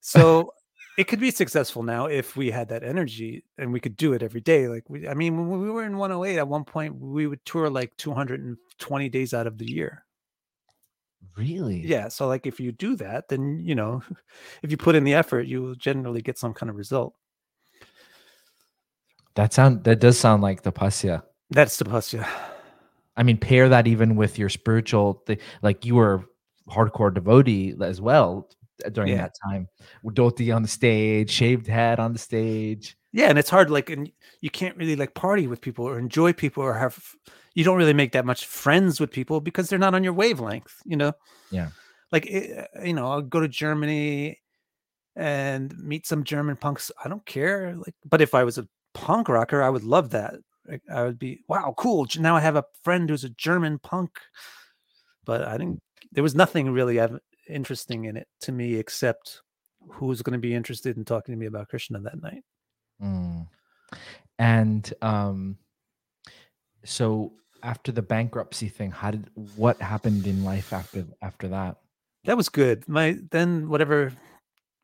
So it could be successful now if we had that energy and we could do it every day. Like we, I mean, when we were in 108 at one point, we would tour like 220 days out of the year. Really? Yeah. So like if you do that, then you know, if you put in the effort, you will generally get some kind of result. That sound that does sound like tapasya. That's tapasya. I mean, pair that even with your spiritual, th- like you were hardcore devotee as well during Yeah. that time. Dhoti on the stage, shaved head on the stage. Yeah, and it's hard. Like, and you can't really like party with people or enjoy people or have. You don't really make that much friends with people because they're not on your wavelength. You know. Yeah. Like, eh, you know, I'll go to Germany and meet some German punks. I don't care. Like, but if I was a punk rocker, I would love that. Like, I would be wow, cool. Now I have a friend who's a German punk. But I didn't. There was nothing really interesting in it to me except who's going to be interested in talking to me about Krishna that night. Mm. And um, so after the bankruptcy thing, how did what happened in life after after that? That was good. My then whatever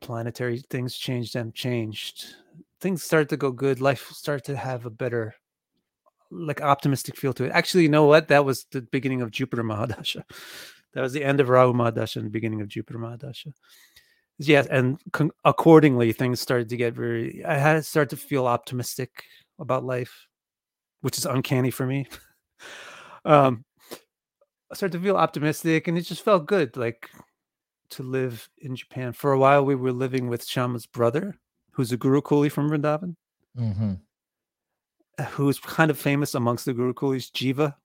planetary things changed them changed. Things started to go good. Life started to have a better like optimistic feel to it. Actually, you know what? That was the beginning of Jupiter Mahadasha. That was the end of Rahu Mahadasha and the beginning of Jupiter Mahadasha. Yes, and con- accordingly, things started to get very. I had to start to feel optimistic about life, which is uncanny for me. um, I started to feel optimistic, and it just felt good, like to live in Japan. For a while, we were living with Shama's brother, who's a Guru Kuli from Vrindavan, Mm-hmm. uh, who's kind of famous amongst the Guru Kulis, Jiva,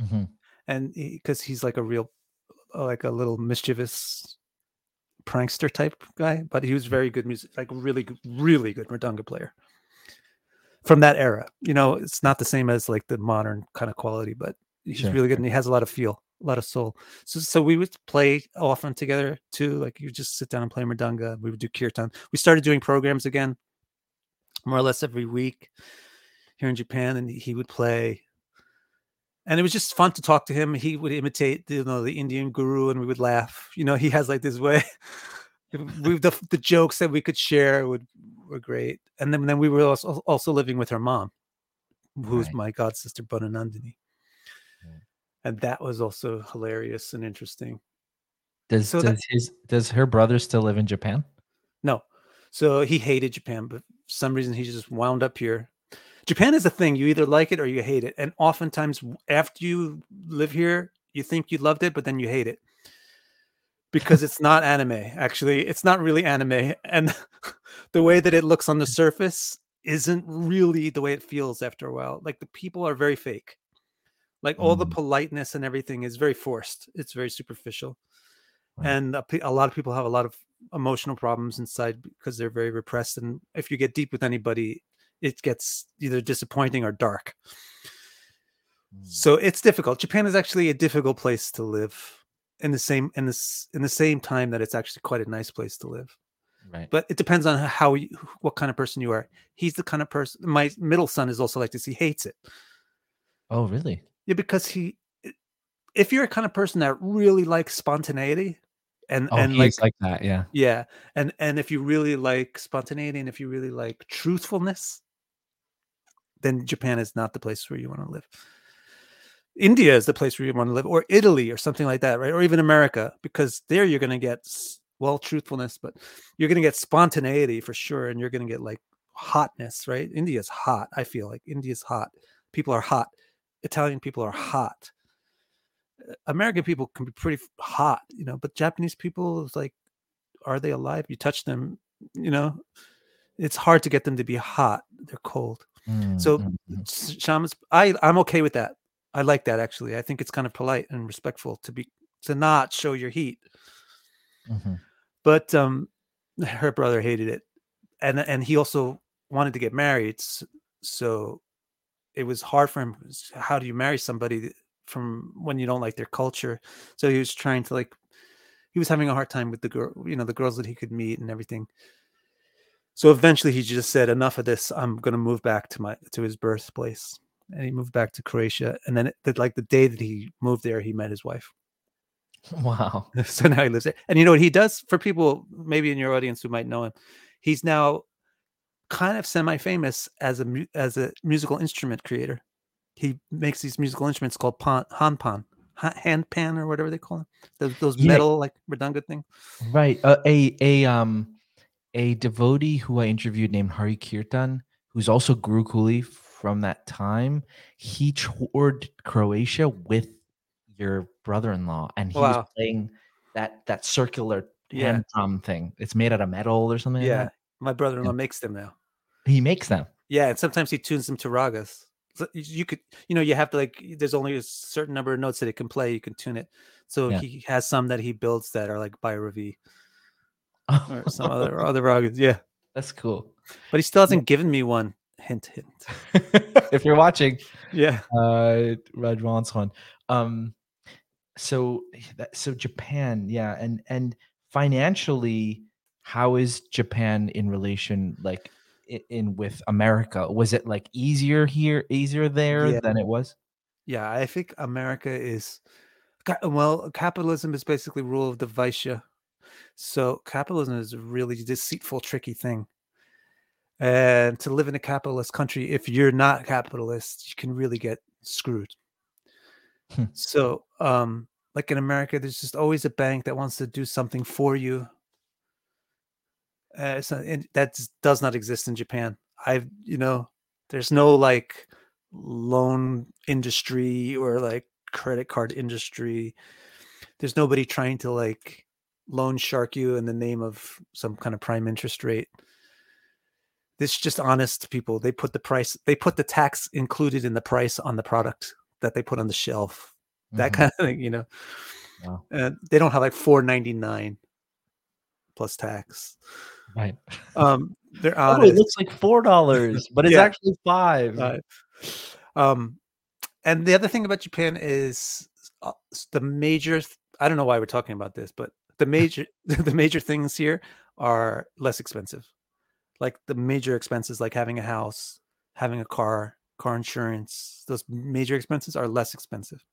Mm-hmm. and because he's like a real, Uh, like a little mischievous prankster type guy, but he was mm. very good music, like really, really good mridanga player from that era. You know, it's not the same as like the modern kind of quality, but he's Sure, really good and he has a lot of feel, a lot of soul. So, so we would play often together too. Like you just sit down and play mridanga. We would do kirtan. We started doing programs again, more or less every week here in Japan, and he would play. And it was just fun to talk to him. He would imitate, you know, the Indian guru, and we would laugh. You know, he has like this way. we the, the jokes that we could share would were great. And then then we were also also living with her mom, who's Right. my god sister Bonanandini. Right. And that was also hilarious and interesting. Does So that- does his does her brother still live in Japan? No. So he hated Japan, but for some reason he just wound up here. Japan is a thing. You either like it or you hate it. And oftentimes after you live here, you think you loved it, but then you hate it. Because it's not anime. Actually, it's not really anime. And the way that it looks on the surface isn't really the way it feels after a while. Like the people are very fake. Like all the Mm. politeness and everything is very forced. It's very superficial. Right. And a, a lot of people have a lot of emotional problems inside because they're very repressed. And if you get deep with anybody, it gets either disappointing or dark. Mm. So it's difficult. Japan is actually a difficult place to live in the same in this in the same time that it's actually quite a nice place to live. Right. But it depends on how you, what kind of person you are. He's the kind of person. My middle son is also like this. He hates it. oh, really? Yeah, because he. If you're a kind of person that really likes spontaneity, and Oh, and like like, that. Yeah. yeah, and and if you really like spontaneity and if you really like truthfulness, then Japan is not the place where you want to live. India is the place where you want to live, or Italy, or something like that, right? Or even America, because there you're going to get well truthfulness, but you're going to get spontaneity for sure, and you're going to get like hotness, right? India's hot. I feel like India's hot. People are hot. Italian people are hot. American people can be pretty hot, you know, but Japanese people like, are they alive? You touch them, you know, it's hard to get them to be hot. They're cold. Mm, So mm, mm. shamans, I I'm okay with that. I like that actually. I think it's kind of polite and respectful to be to not show your heat. Mhm. But um, her brother hated it, and and he also wanted to get married. So it was hard for him. How do you marry somebody from when you don't like their culture? So he was trying to like, he was having a hard time with the girl, you know, the girls that he could meet and everything. So eventually, he just said, "Enough of this. I'm going to move back to my to his birthplace." And he moved back to Croatia. And then, it, like the day that he moved there, he met his wife. Wow. so now he lives there. And you know what he does for people maybe in your audience who might know him? He's now kind of semi-famous as a as a musical instrument creator. He makes these musical instruments called pan, hanpan, ha- hand pan or whatever they call them. Those, those Yeah. metal like mridanga thing. Right. Uh, a a um a devotee who I interviewed named Hari Kirtan, who's also Guru Kuli from that time. He toured Croatia with your brother-in-law, and he was playing that that circular Yeah. hand drum thing. It's made out of metal or something. like Yeah, that. my brother-in-law makes them now. he makes them. Yeah, and sometimes he tunes them to ragas. So You could, you know, you have to like. There's only a certain number of notes that it can play. You can tune it. So Yeah. he has some that he builds that are like Bhairavi or some other other ragas. Yeah, That's cool. but he still hasn't given me one. Hint, hint. if you're watching, Yeah. uh Raj wants one. Um so that so Japan, yeah, and and financially, how is Japan in relation like in with America? Was it like easier here, easier there Yeah. than it was? Yeah, I think America is well, capitalism is basically rule of the Vaishya. So capitalism is a really deceitful, tricky thing. And to live in a capitalist country, if you're not capitalist, you can really get screwed. Hmm. So, um, like in America, there's just always a bank that wants to do something for you. Uh, not, that does not exist in Japan. I've, you know, there's no like loan industry or like credit card industry. There's nobody trying to like loan shark you in the name of some kind of prime interest rate. This is just honest people. They put the price, they put the tax included in the price on the product that they put on the shelf. That Mhm. kind of thing, you know. Wow. And they don't have like 499 plus tax. right. Um, they're Oh, it looks like four dollars, but it's Yeah. actually five. Uh, um, and the other thing about Japan is uh, the major. th- I don't know why we're talking about this, but the major the major things here are less expensive. Like the major expenses, like having a house, having a car, car insurance. Those major expenses are less expensive.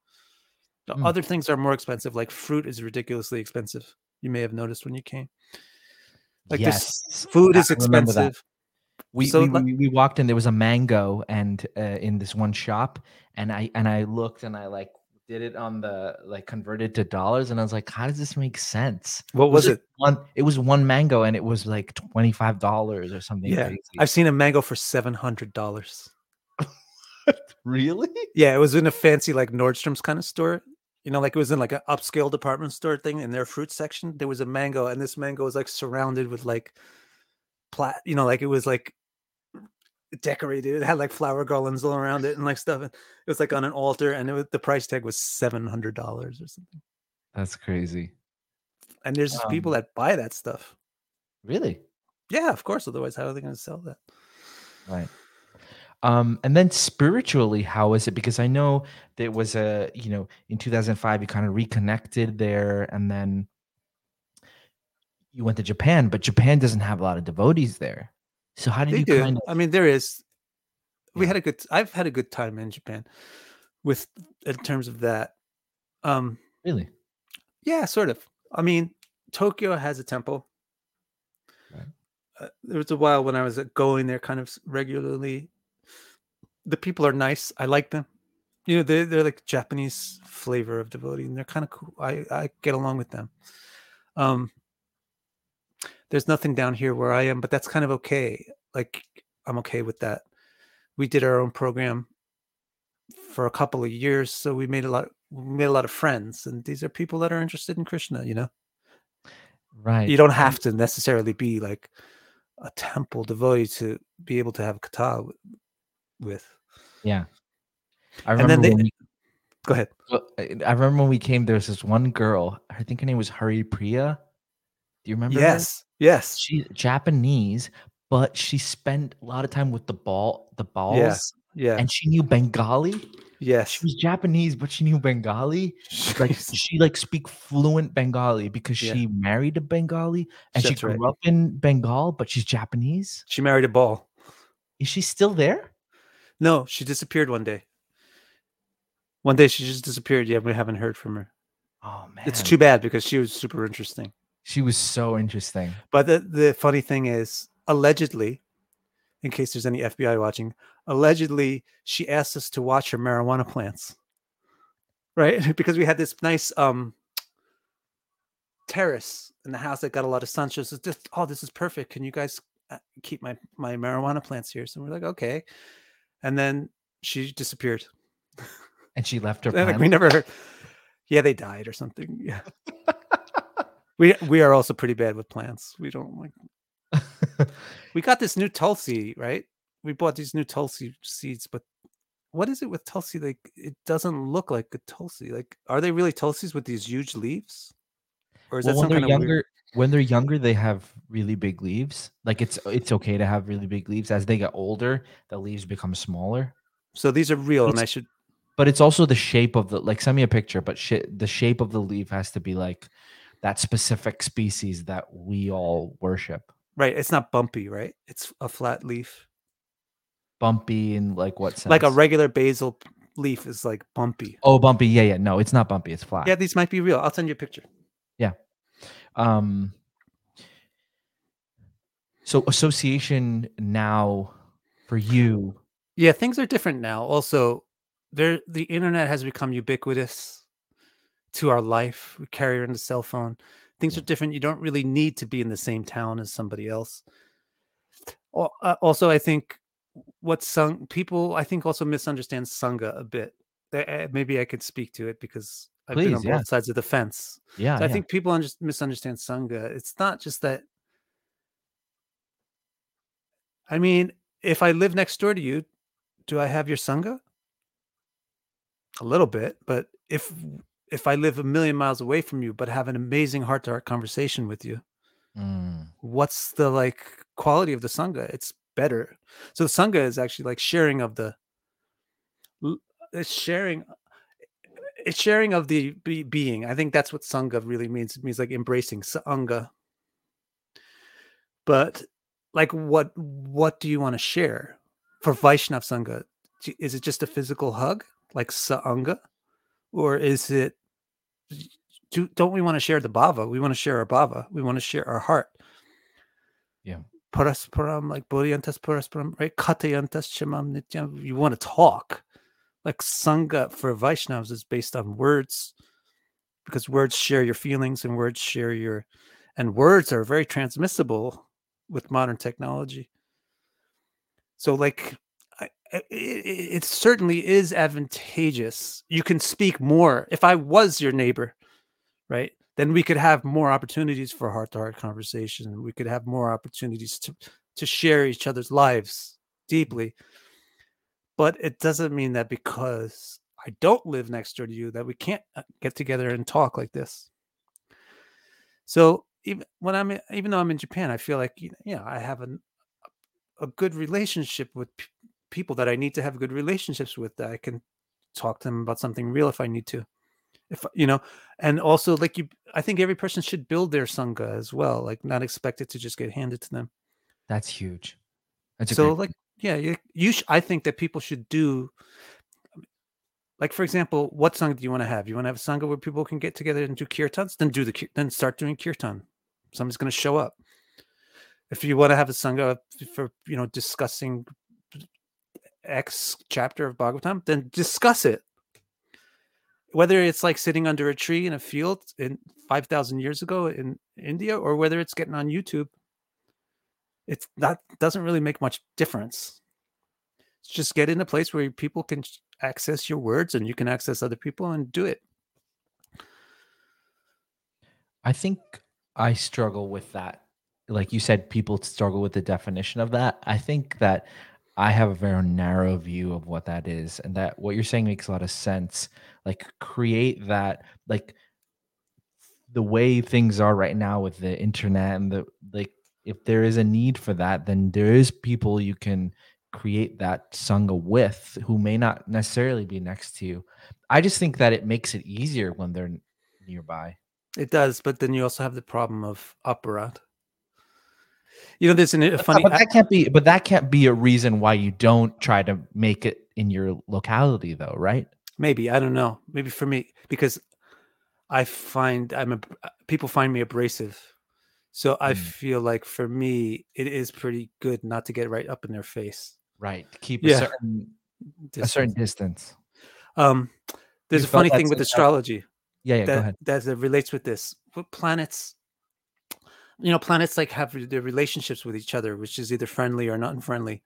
The Mm. other things are more expensive. Like fruit is ridiculously expensive. You may have noticed when you came. Like this yes. food I is expensive. we, So, we we walked in there was a mango and uh, in this one shop and i and i looked and i like did it on the like converted to dollars and i was like how does this make sense What was like it? one it was one mango and it was like $25 or something Yeah, crazy. I've seen a mango for seven hundred dollars. really Yeah, it was in a fancy like Nordstrom's kind of store. You know, like it was in like an upscale department store thing in their fruit section. There was a mango, and this mango was like surrounded with like plat, you know, like it was like decorated. It had like flower garlands all around it and like stuff. And it was like on an altar, and it was the price tag was seven hundred dollars or something. that's crazy And there's just people Um, that buy that stuff. really Yeah, of course. Otherwise, how are they going to sell that? Right. Um, and then spiritually, how is it? Because I know there was a, you know, in 2005, you kind of reconnected there and then you went to Japan, but Japan doesn't have a lot of devotees there. So how did They you do. kind of, I mean, there is. We Yeah. had a good. I've had a good time in Japan, with in terms of that. Um, really? yeah, sort of. I mean, Tokyo has a temple. Right. Uh, there was a while when I was uh, going there kind of regularly. The people are nice. I like them. You know, they're they're like Japanese flavor of devotee, and they're kind of cool. I I get along with them. Um, there's nothing down here where I am, but that's kind of okay. Like I'm okay with that. We did our own program for a couple of years, so we made a lot. We made a lot of friends, and these are people that are interested in Krishna. You know, Right. you don't have to necessarily be like a temple devotee to be able to have kata with. Yeah. I And remember then they- we, Go ahead. I I remember when we came. There was this one girl. I think her name was Hari Priya. Do you remember? her? Yes, yes, She's Japanese, but she spent a lot of time with the Baul, the Bauls, yeah, and she knew Bengali. yes. She was Japanese, but she knew Bengali. Like she like speak fluent Bengali because Yeah. she married a Bengali and she grew right. up in Bengal, but she's Japanese. she married a Baul. Is she still there? No, she disappeared one day. One day she just disappeared. Yeah, we haven't heard from her. Oh man, It's too bad because she was super interesting. She was so interesting. But the, the funny thing is, allegedly, in case there's any FBI watching, allegedly she asked us to watch her marijuana plants. Right? because we had this nice um terrace in the house that got a lot of sun. She was just, oh, this is perfect. Can you guys uh, keep my my marijuana plants here? So we're like, okay. And then she disappeared. And she left her. Like, we never heard. Yeah, they died or something. Yeah. we we are also pretty bad with plants. We don't like we got this new tulsi, right? We bought these new tulsi seeds, but what is it with tulsi? Like it doesn't look like a tulsi. Like, are they really tulsis with these huge leaves? Or is well, that when some they're kind of younger, weird... when they're younger, they have really big leaves. Like it's it's okay to have really big leaves. As they get older, the leaves become smaller. So these are real, and I should But it's also the shape of the like. Send me a picture, but sh- the shape of the leaf has to be like that specific species that we all worship. right. It's not bumpy, right? It's a flat leaf. Bumpy in like what sense? Like a regular basil leaf is like bumpy. Oh, bumpy. Yeah, yeah. No, it's not bumpy. It's flat. Yeah, these might be real. I'll send you a picture. Yeah. Um. So association now for you. Yeah, things are different now. Also, there the internet has become ubiquitous to our life. We carry in the cell phone. Things are different. You don't really need to be in the same town as somebody else. Uh, Also, I think what sung people I think also misunderstand sangha a bit. Maybe I could speak to it because I've been on yeah. both sides of the fence. Yeah. So I yeah. think people under- misunderstand Sangha. It's not just that. I mean, if I live next door to you, do I have your Sangha? A little bit, but if if I live a million miles away from you, but have an amazing heart to heart conversation with you, Mm, what's the like quality of the Sangha? It's better. So the Sangha is actually like sharing of the it's sharing it's sharing of the be- being. I think that's what Sangha really means. It means like embracing Sangha. But like what what do you want to share? For Vaishnav Sangha, is it just a physical hug like Sangha? Or is it do, don't we want to share the bhava? We want to share our bhava. We want to share our heart. Yeah. Parasparam, like Bodhayantas Parasparam, right? Kathayantas Shamam Nityam. You want to talk. Like Sangha for Vaishnavas is based on words because words share your feelings and words share your, and words are very transmissible with modern technology. So, like, it, it certainly is advantageous. You can speak more. If I was your neighbor, right, then we could have more opportunities for heart to heart conversation. We could have more opportunities to to share each other's lives deeply. But it doesn't mean that because I don't live next door to you that we can't uh, get together and talk like this. So even when I'm even though I'm in Japan, I feel like you know, I have an, a good relationship with people that I need to have good relationships with that I can talk to them about something real if I need to. If you know, and also like you, I think every person should build their sangha as well. Like not expect it to just get handed to them. that's huge. That's So like yeah, you, you sh- I think that people should do um, like for example, what sangha do you want to have? You want to have a sangha where people can get together and do kirtans? Then do the then start doing kirtan. Somebody's going to show up. If you want to have a sangha for you know discussing X chapter of Bhagavatam, then discuss it. Whether it's like sitting under a tree in a field in five thousand years ago in India, or whether it's getting on YouTube, it's that doesn't really make much difference. It's Just get in a place where people can access your words and you can access other people and do it. I think I struggle with that like you said, people struggle with the definition of that. I think that I have a very narrow view of what that is, and that what you're saying makes a lot of sense. Like create that, like the way things are right now with the internet and the like. If there is a need for that, then there is people you can create that sangha with who may not necessarily be next to you. I just think that it makes it easier when they're nearby. It does, but then you also have the problem of aparat. You know, there's an, a funny. but that can't be. But that can't be a reason why you don't try to make it in your locality, though, right? maybe I don't know. Maybe for me because I find I'm a people find me abrasive, so I Mm. feel like for me it is pretty good not to get right up in their face. Right. Keep Yeah. a certain a certain distance. Um, there's You a funny thing with astrology. Yeah. Yeah. go ahead. that that relates with this. What planets, you know, planets like have their relationships with each other, which is either friendly or not unfriendly.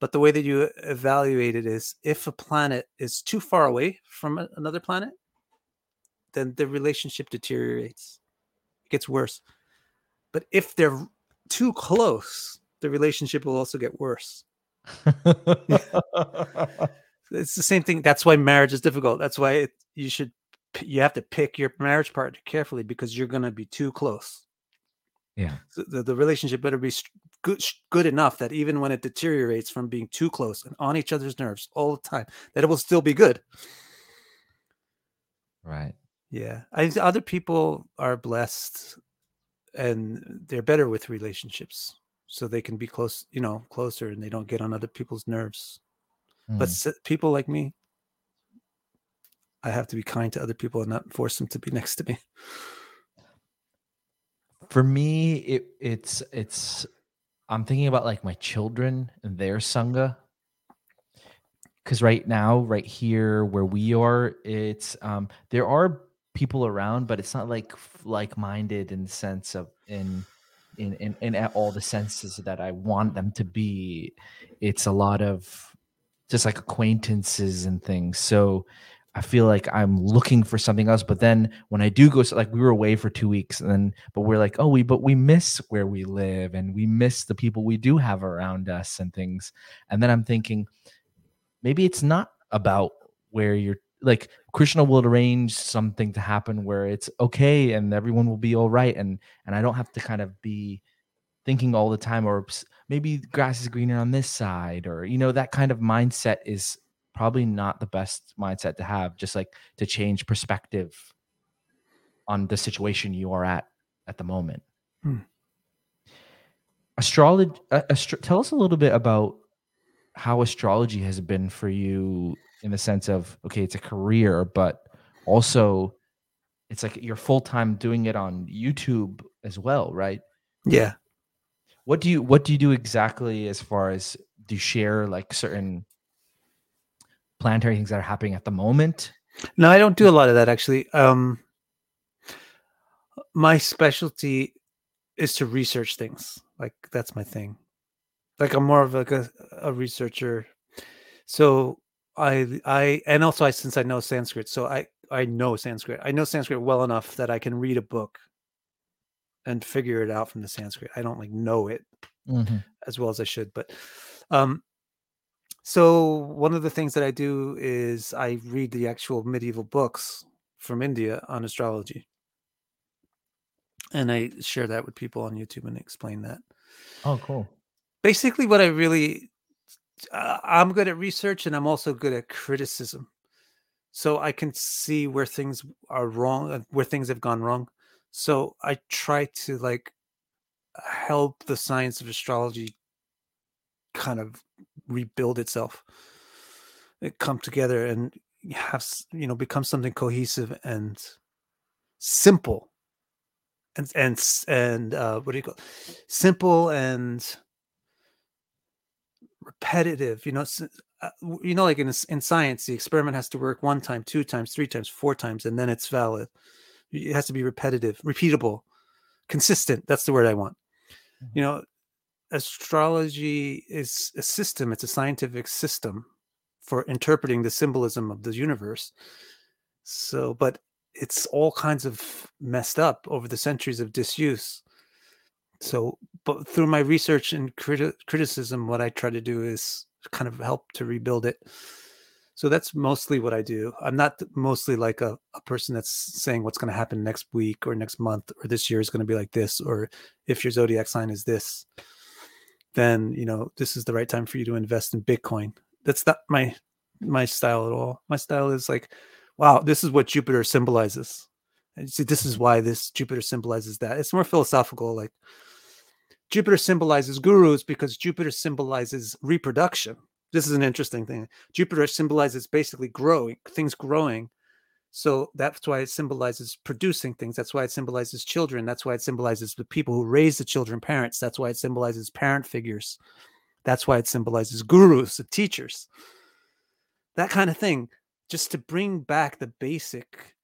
But the way that you uh, evaluate it is if a planet is too far away from another planet, then the relationship deteriorates, it gets worse. But if they're too close, the relationship will also get worse. It's the same thing. That's why marriage is difficult. That's why it, you should you have to pick your marriage partner carefully because you're going to be too close. Yeah. So the, the relationship better be good good enough that even when it deteriorates from being too close and on each other's nerves all the time, that it will still be good. Right. Yeah, I think other people are blessed and they're better with relationships, so they can be close, you know, closer, and they don't get on other people's nerves. But Mm. s- people like me, I have to be kind to other people and not force them to be next to me. For me it it's it's i'm thinking about like my children and their sangha because right now right here where we are it's um there are people around but it's not like like-minded in the sense of in in in, in all the senses that i want them to be. It's a lot of just like acquaintances and things. So I feel like I'm looking for something else. But then when I do go, so like we were away for two weeks, and then but we're like, oh, we but we miss where we live, and we miss the people we do have around us and things. And then I'm thinking, maybe it's not about where you're like Krishna will arrange something to happen where it's okay and everyone will be all right, and and I don't have to kind of be thinking all the time, or maybe grass is greener on this side, or you know that kind of mindset is probably not the best mindset to have just like to change perspective on the situation you are at at the moment Hmm. astrology uh, astro- tell us a little bit about how astrology has been for you in the sense of okay it's a career but also it's like you're full-time doing it on youtube as well right Yeah. what do you what do you do exactly as far as do you share like certain planetary things that are happening at the moment No, I don't do a lot of that actually. Um, my specialty is to research things. Like that's my thing. Like I'm more of like a, a researcher. So I I and also I since I know Sanskrit, so I I know Sanskrit. I know Sanskrit well enough that I can read a book and figure it out from the Sanskrit. I don't like know it as well as I should. But um, so one of the things that I do is I read the actual medieval books from India on astrology, and I share that with people on YouTube and explain that. oh cool Basically, what I really uh, I'm good at research and I'm also good at criticism, so I can see where things are wrong, uh, where things have gone wrong. So I try to like help the science of astrology kind of rebuild itself it come together and have you know become something cohesive and simple and and and uh what do you call it? simple and repetitive you know uh, you know like in in science the experiment has to work one time two times three times four times and then it's valid it has to be repetitive repeatable consistent that's the word i want you know astrology is a system it's a scientific system for interpreting the symbolism of the universe. So but it's all kinds of messed up over the centuries of disuse. So but through my research and criti- criticism what i try to do is kind of help to rebuild it. So that's mostly what i do. I'm not mostly like a, a person that's saying what's going to happen next week or next month or this year is going to be like this or if your zodiac sign is this then you know this is the right time for you to invest in bitcoin. That's not my my style at all. My style is like wow this is what jupiter symbolizes. And see this is why this jupiter symbolizes that. It's more philosophical like jupiter symbolizes gurus because jupiter symbolizes reproduction. This is an interesting thing. Jupiter symbolizes basically growing things growing so that's why it symbolizes producing things that's why it symbolizes children that's why it symbolizes the people who raise the children parents that's why it symbolizes parent figures that's why it symbolizes gurus the teachers. That kind of thing just to bring back the basic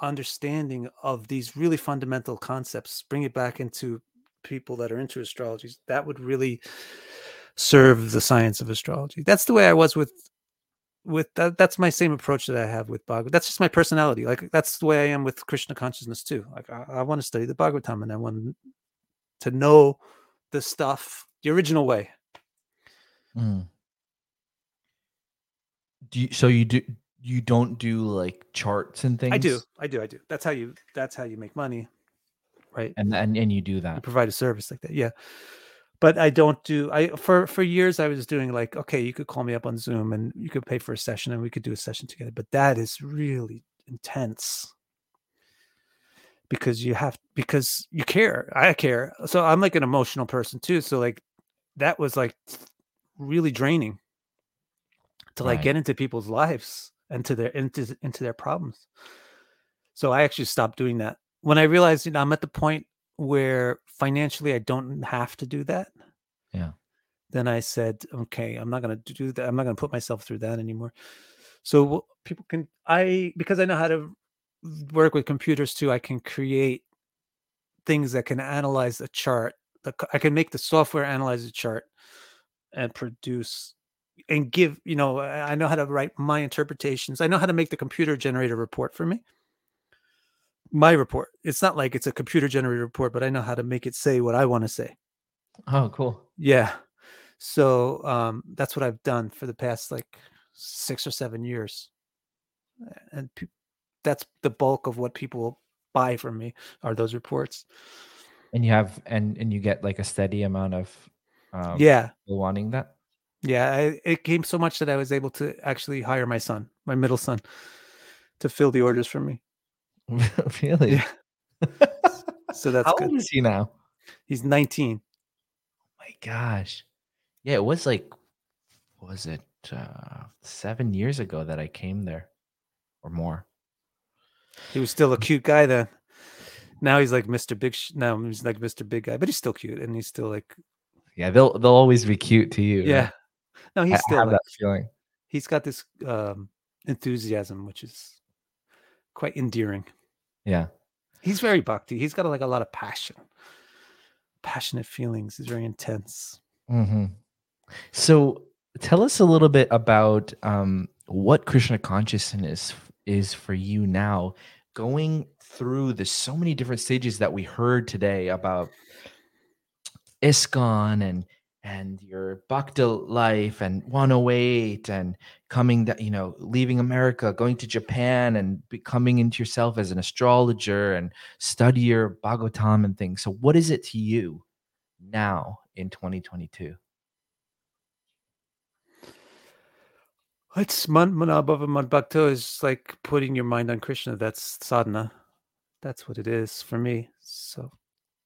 understanding of these really fundamental concepts bring it back into people that are into astrology that would really serve the science of astrology. That's the way i was with with that that's my same approach that i have with bhagavad that's just my personality like that's the way i am with krishna consciousness too like i, I want to study the bhagavatam and i want to know the stuff the original way Mm. Do you, so you do you don't do like charts and things? i do i do i do that's how you that's how you make money right and and, and you do that you that. provide a service like that yeah but i don't do i for for years i was doing like okay you could call me up on zoom and you could pay for a session and we could do a session together but that is really intense. Because you have because you care i care. So i'm like an emotional person too so like that was like really draining to like Right. get into people's lives and to their into into their problems. So i actually stopped doing that. When i realized you know i'm at the point where financially i don't have to do that. Yeah. then i said okay i'm not going to do that i'm not going to put myself through that anymore. So people can i because i know how to work with computers too i can create things that can analyze a chart I can make the software analyze a chart and produce and give you know i I know how to write my interpretations i know how to make the computer generate a report for me my report it's not like it's a computer generated report but i know how to make it say what i want to say Oh, cool. yeah so um that's what i've done for the past like six or seven years and pe- that's the bulk of what people buy from me are those reports And you have and and you get like a steady amount of um yeah wanting that. Yeah, I, it came so much that I was able to actually hire my son, my middle son, to fill the orders for me. really? Yeah. So that's How good. old is he now? He's 19. Oh my gosh. Yeah, it was like was it uh 7 years ago that I came there or more. He was still a cute guy then. Now he's like Mr. Big. Sh- now he's like Mr. Big Guy, but he's still cute, and he's still like, Yeah, they'll they'll always be cute to you. right? yeah. No, I, he's I still have like, that feeling. he's got this um, enthusiasm, which is quite endearing. Yeah. He's very bhakti. He's got like a lot of passion, passionate feelings. He's very intense. hmm So tell us a little bit about um, what Krishna consciousness is for you now, going through the so many different stages that we heard today about ISKCON and and your Bhakta life and 108 and coming that you know leaving America, going to Japan and becoming into yourself as an astrologer and study your Bhagavatam and things. So what is it to you now in 2022? It's man-mana bhava is like putting your mind on Krishna. That's sadhana. That's what it is for me. So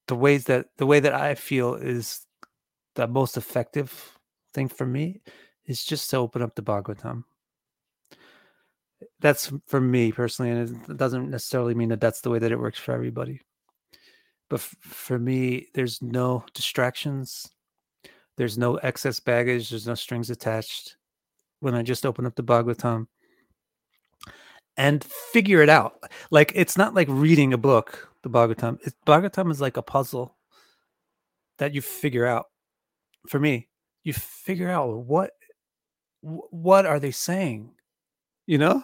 the ways that the way that I feel is the most effective thing for me is just to open up the Bhagavatam. That's for me personally, and it doesn't necessarily mean that that's the way that it works for everybody. But f- for me, there's no distractions. There's no excess baggage. There's no strings attached when I just open up the Bhagavatam and figure it out. Like it's not like reading a book, the Bhagavatam. It's, Bhagavatam is like a puzzle that you figure out. For me, you figure out what what are they saying, you know?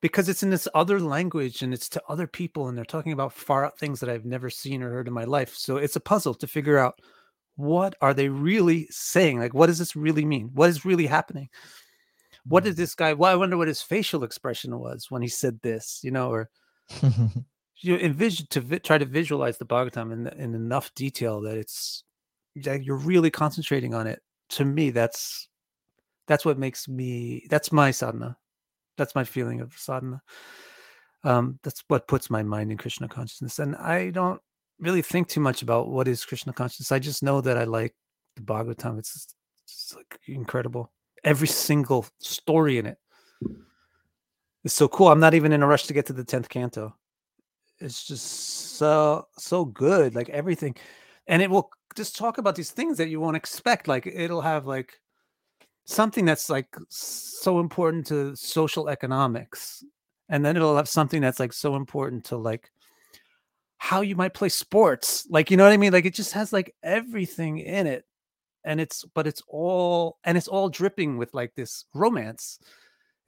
because it's in this other language and it's to other people and they're talking about far out things that I've never seen or heard in my life. So it's a puzzle to figure out what are they really saying? Like, what does this really mean? What is really happening? What did mm. this guy? Well, I wonder what his facial expression was when he said this, you know, or you envision to vi- try to visualize the Bhagavatam in, in enough detail that it's you're really concentrating on it. To me, that's that's what makes me. That's my sadhana. That's my feeling of sadhana. Um, that's what puts my mind in Krishna consciousness, and I don't really think too much about what is Krishna consciousness. I just know that I like the Bhagavatam. It's, it's like incredible. Every single story in it is so cool. I'm not even in a rush to get to the tenth canto. It's just so so good. Like everything, and it will just talk about these things that you won't expect. Like it'll have like something that's like so important to social economics, and then it'll have something that's like so important to like how you might play sports. Like, you know what I mean? Like it just has like everything in it. And it's but it's all and it's all dripping with like this romance.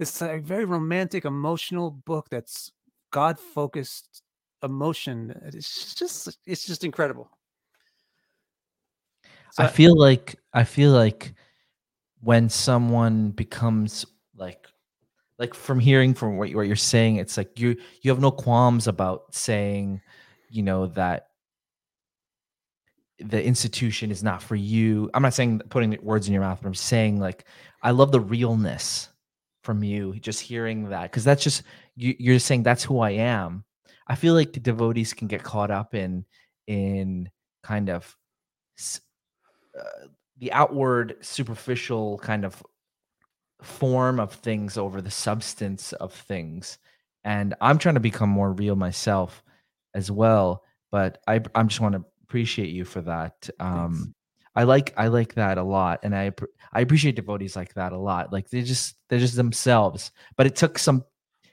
It's a very romantic, emotional book that's God focused emotion. It's just it's just incredible. I feel like I feel like when someone becomes like like from hearing from what, you, what you're saying, it's like you you have no qualms about saying you know that the institution is not for you. I'm not saying putting words in your mouth, but I'm saying like I love the realness from you. Just hearing that because that's just you, you're saying that's who I am. I feel like the devotees can get caught up in in kind of uh, the outward, superficial kind of form of things over the substance of things. And I'm trying to become more real myself as well. But I I just want to appreciate you for that. Um, Thanks. I like I like that a lot, and I I appreciate devotees like that a lot. Like they just they're just themselves. But it took some.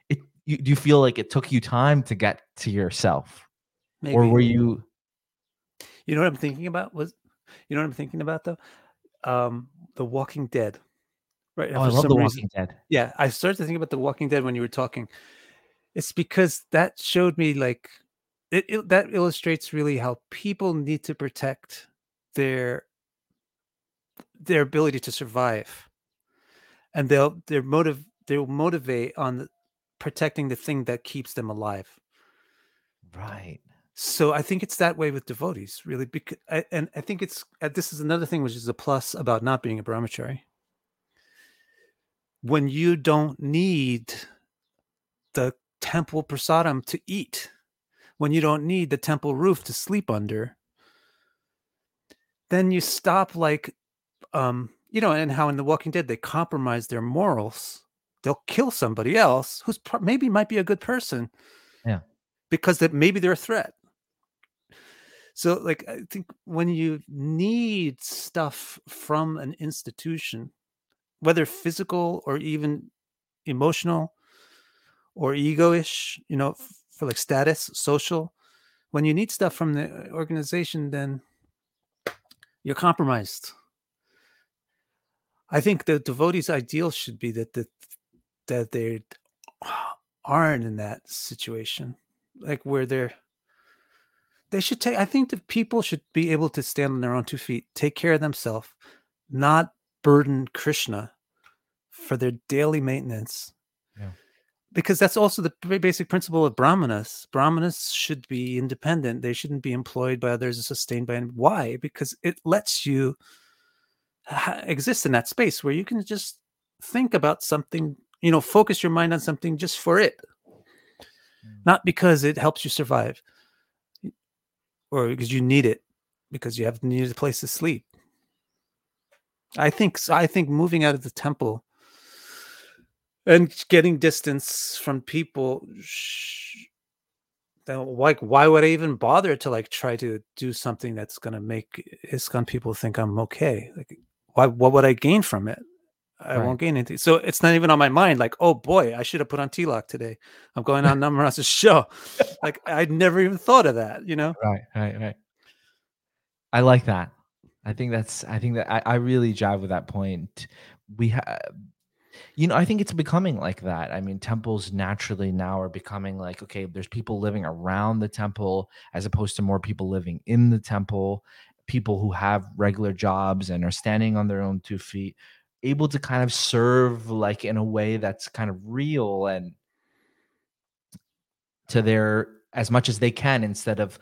It you, do you feel like it took you time to get to yourself, Maybe. or were you? You know what I'm thinking about was, you know what I'm thinking about though, um, The Walking Dead. Right. Oh, I love The reason, Walking Dead. Yeah, I started to think about The Walking Dead when you were talking. It's because that showed me like it, it, that illustrates really how people need to protect their their ability to survive and they'll their motive they'll motivate on protecting the thing that keeps them alive right so i think it's that way with devotees really because I, and i think it's uh, this is another thing which is a plus about not being a brahmachari. When you don't need the temple prasadam to eat when you don't need the temple roof to sleep under then you stop like um you know and how in the walking dead they compromise their morals they'll kill somebody else who's pro- maybe might be a good person yeah. because that maybe they're a threat so like i think when you need stuff from an institution whether physical or even emotional or egoish you know for like status, social. When you need stuff from the uh, organization, then you're compromised. I think the devotees' ideal should be that the, that they aren't in that situation, like where they're. They should take. I think that people should be able to stand on their own two feet, take care of themselves, not burden Krishna for their daily maintenance because that's also the basic principle of brahmanas brahmanas should be independent they shouldn't be employed by others and sustained by them. why because it lets you exist in that space where you can just think about something you know focus your mind on something just for it mm. not because it helps you survive or because you need it because you have needed a place to sleep. I think i think moving out of the temple and getting distance from people then like why would i even bother to like try to do something that's going to make ISKCON people think i'm okay? Like why what would i gain from it i right. won't gain anything. So it's not even on my mind like oh boy i should have put on tilak today. I'm going on Namarasa's show. Like i'd never even thought of that you know? Right right right. I like that. I think that's i think that i, I really jive with that point. We have You know, I think it's becoming like that. I mean, temples naturally now are becoming like, okay, there's people living around the temple as opposed to more people living in the temple, people who have regular jobs and are standing on their own two feet, able to kind of serve like in a way that's kind of real and to their as much as they can instead of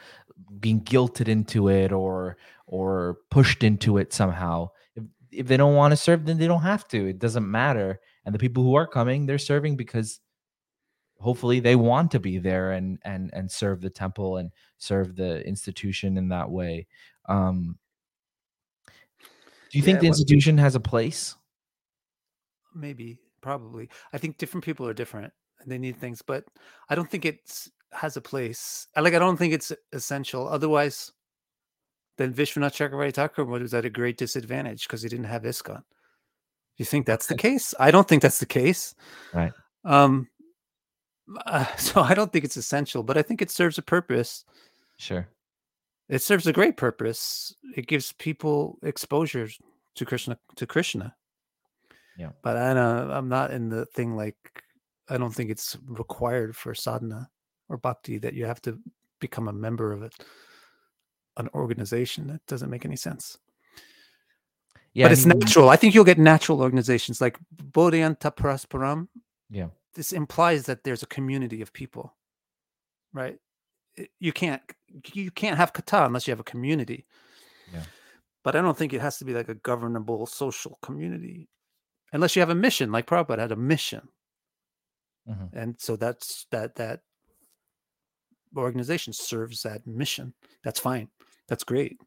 being guilted into it or or pushed into it somehow. If, if they don't want to serve then they don't have to. It doesn't matter. And the people who are coming they're serving because hopefully they want to be there and and and serve the temple and serve the institution in that way. Um do you think the institution has a place maybe probably. I think different people are different and they need things but i don't think it has a place I like i don't think it's essential otherwise then vishwanath chakravarti thakur was at a great disadvantage because he didn't have ISKCON you think that's the case? I don't think that's the case. Right. um uh, so i don't think it's essential but i think it serves a purpose. Sure. It serves a great purpose. It gives people exposure to krishna to krishna Yeah. but i don't i'm not in the thing like i don't think it's required for sadhana or bhakti that you have to become a member of it an organization. That doesn't make any sense. Yeah but I it's mean, natural. I think you'll get natural organizations like bodhayanta parasparam yeah. This implies that there's a community of people right? You can't you can't have katha unless you have a community. Yeah. but i don't think it has to be like a governable social community unless you have a mission like Prabhupada had a mission. Mhm. and so that's that that organization serves that mission. That's fine. That's great.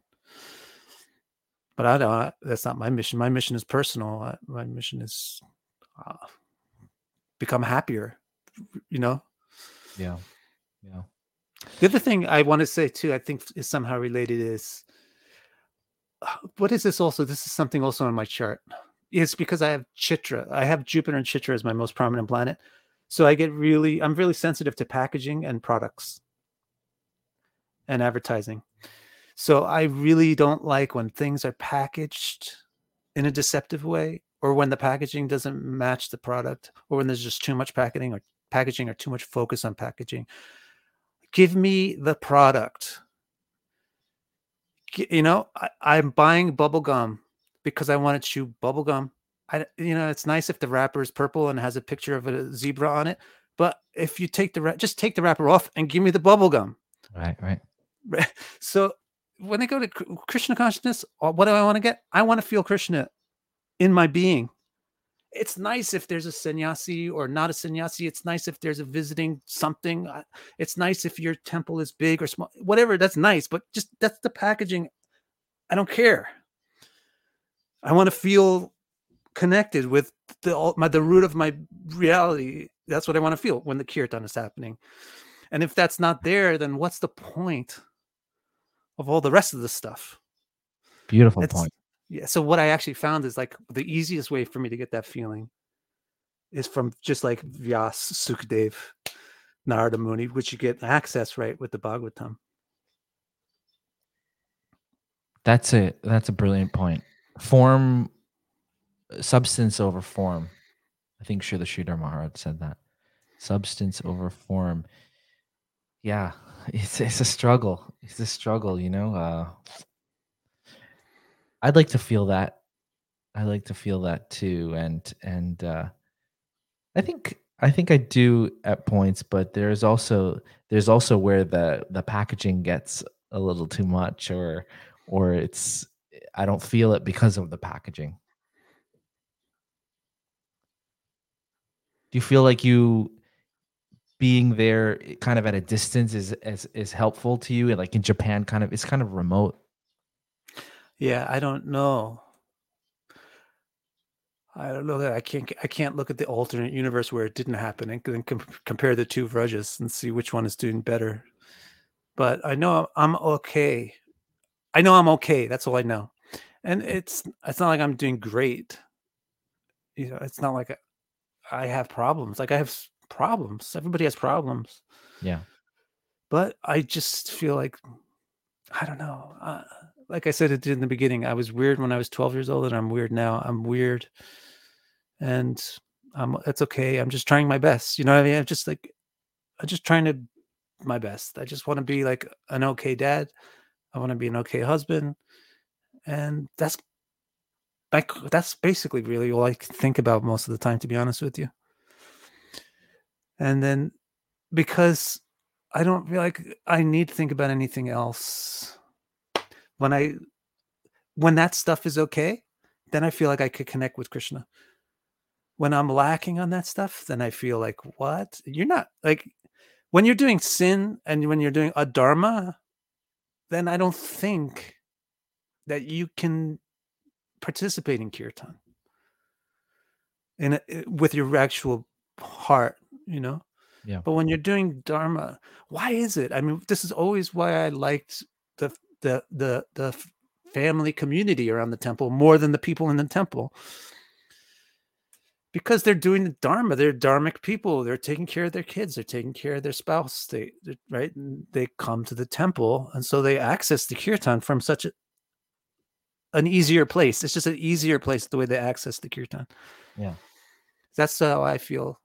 But i don't that's not my mission. My mission is personal. I- my mission is uh, become happier you know? Yeah. Yeah. The other thing i want to say too i think is somehow related is uh, what is this also this is something also on my chart it's because i have chitra i have jupiter and chitra as my most prominent planet. So i get really i'm really sensitive to packaging and products and advertising. So i really don't like when things are packaged in a deceptive way or when the packaging doesn't match the product or when there's just too much packaging or packaging or too much focus on packaging. Give me the product. You know I, i'm buying bubble gum because i want to chew bubble gum I, you know it's nice if the wrapper is purple and has a picture of a zebra on it but if you take the just take the wrapper off and give me the bubble gum right right Right. So when I go to Krishna consciousness, uh, what do I want to get? I want to feel Krishna in my being. It's nice if there's a sannyasi or not a sannyasi. It's nice if there's a visiting something. Uh, It's nice if your temple is big or small, whatever. That's nice, but just that's the packaging. I don't care. I want to feel connected with the my the root of my reality. That's what I want to feel when the kirtan is happening. And if that's not there, then what's the point of all the rest of the stuff? beautiful It's- point Yeah. So what I actually found is like the easiest way for me to get that feeling is from just like Vyas, Sukadev, Narada Muni, which you get access right with the Bhagavatam. That's a that's a brilliant point. Form, substance over form. I think sure Srila Sridhar Maharaj said that. Substance over form. Yeah, it's it's a struggle. It's a struggle, you know. Uh, I'd like to feel that. I like to feel that too, and and uh, I think I think I do at points, but there's also there's also where the the packaging gets a little too much, or or it's I don't feel it because of the packaging. Do you feel like you being there eh, kind of at a distance is is, is helpful to you? Like in Japan, kind of it's kind of remote. Yeah, I don't know. I don't know that I can't I can't look at the alternate universe where it didn't happen and then com- compare the two Vrajas and see which one is doing better. But I know I'm okay. I know I'm okay. That's all I know. And it's it's not like I'm doing great. You know, it's not like I, I have problems. Like I have problems. Everybody has problems. Yeah. But I just feel like I don't know. Uh, like I said it in the beginning, I was weird when I was 12 years old, and I'm weird now. I'm weird, and I'm it's okay. I'm just trying my best. You know what I mean? I'm just like I'm just trying to my best. I just want to be like an okay dad. I want to be an okay husband. And that's like that's basically really all I think about most of the time, to be honest with you. And then because I don't feel like I need to think about anything else. When I when that stuff is okay, then I feel like I could connect with Krishna. When I'm lacking on that stuff, then I feel like, what? You're not like when you're doing sin and when you're doing a dharma, then I don't think that you can participate in kirtan in a, with your actual heart, you know. Yeah. But when you're doing dharma, why is it? I mean, this is always why I liked the the the the family community around the temple more than the people in the temple. Because they're doing the dharma, they're dharmic people. They're taking care of their kids. They're taking care of their spouse. They right. And they come to the temple, and so they access the kirtan from such a, an easier place. It's just an easier place the way they access the kirtan. Yeah, that's how I feel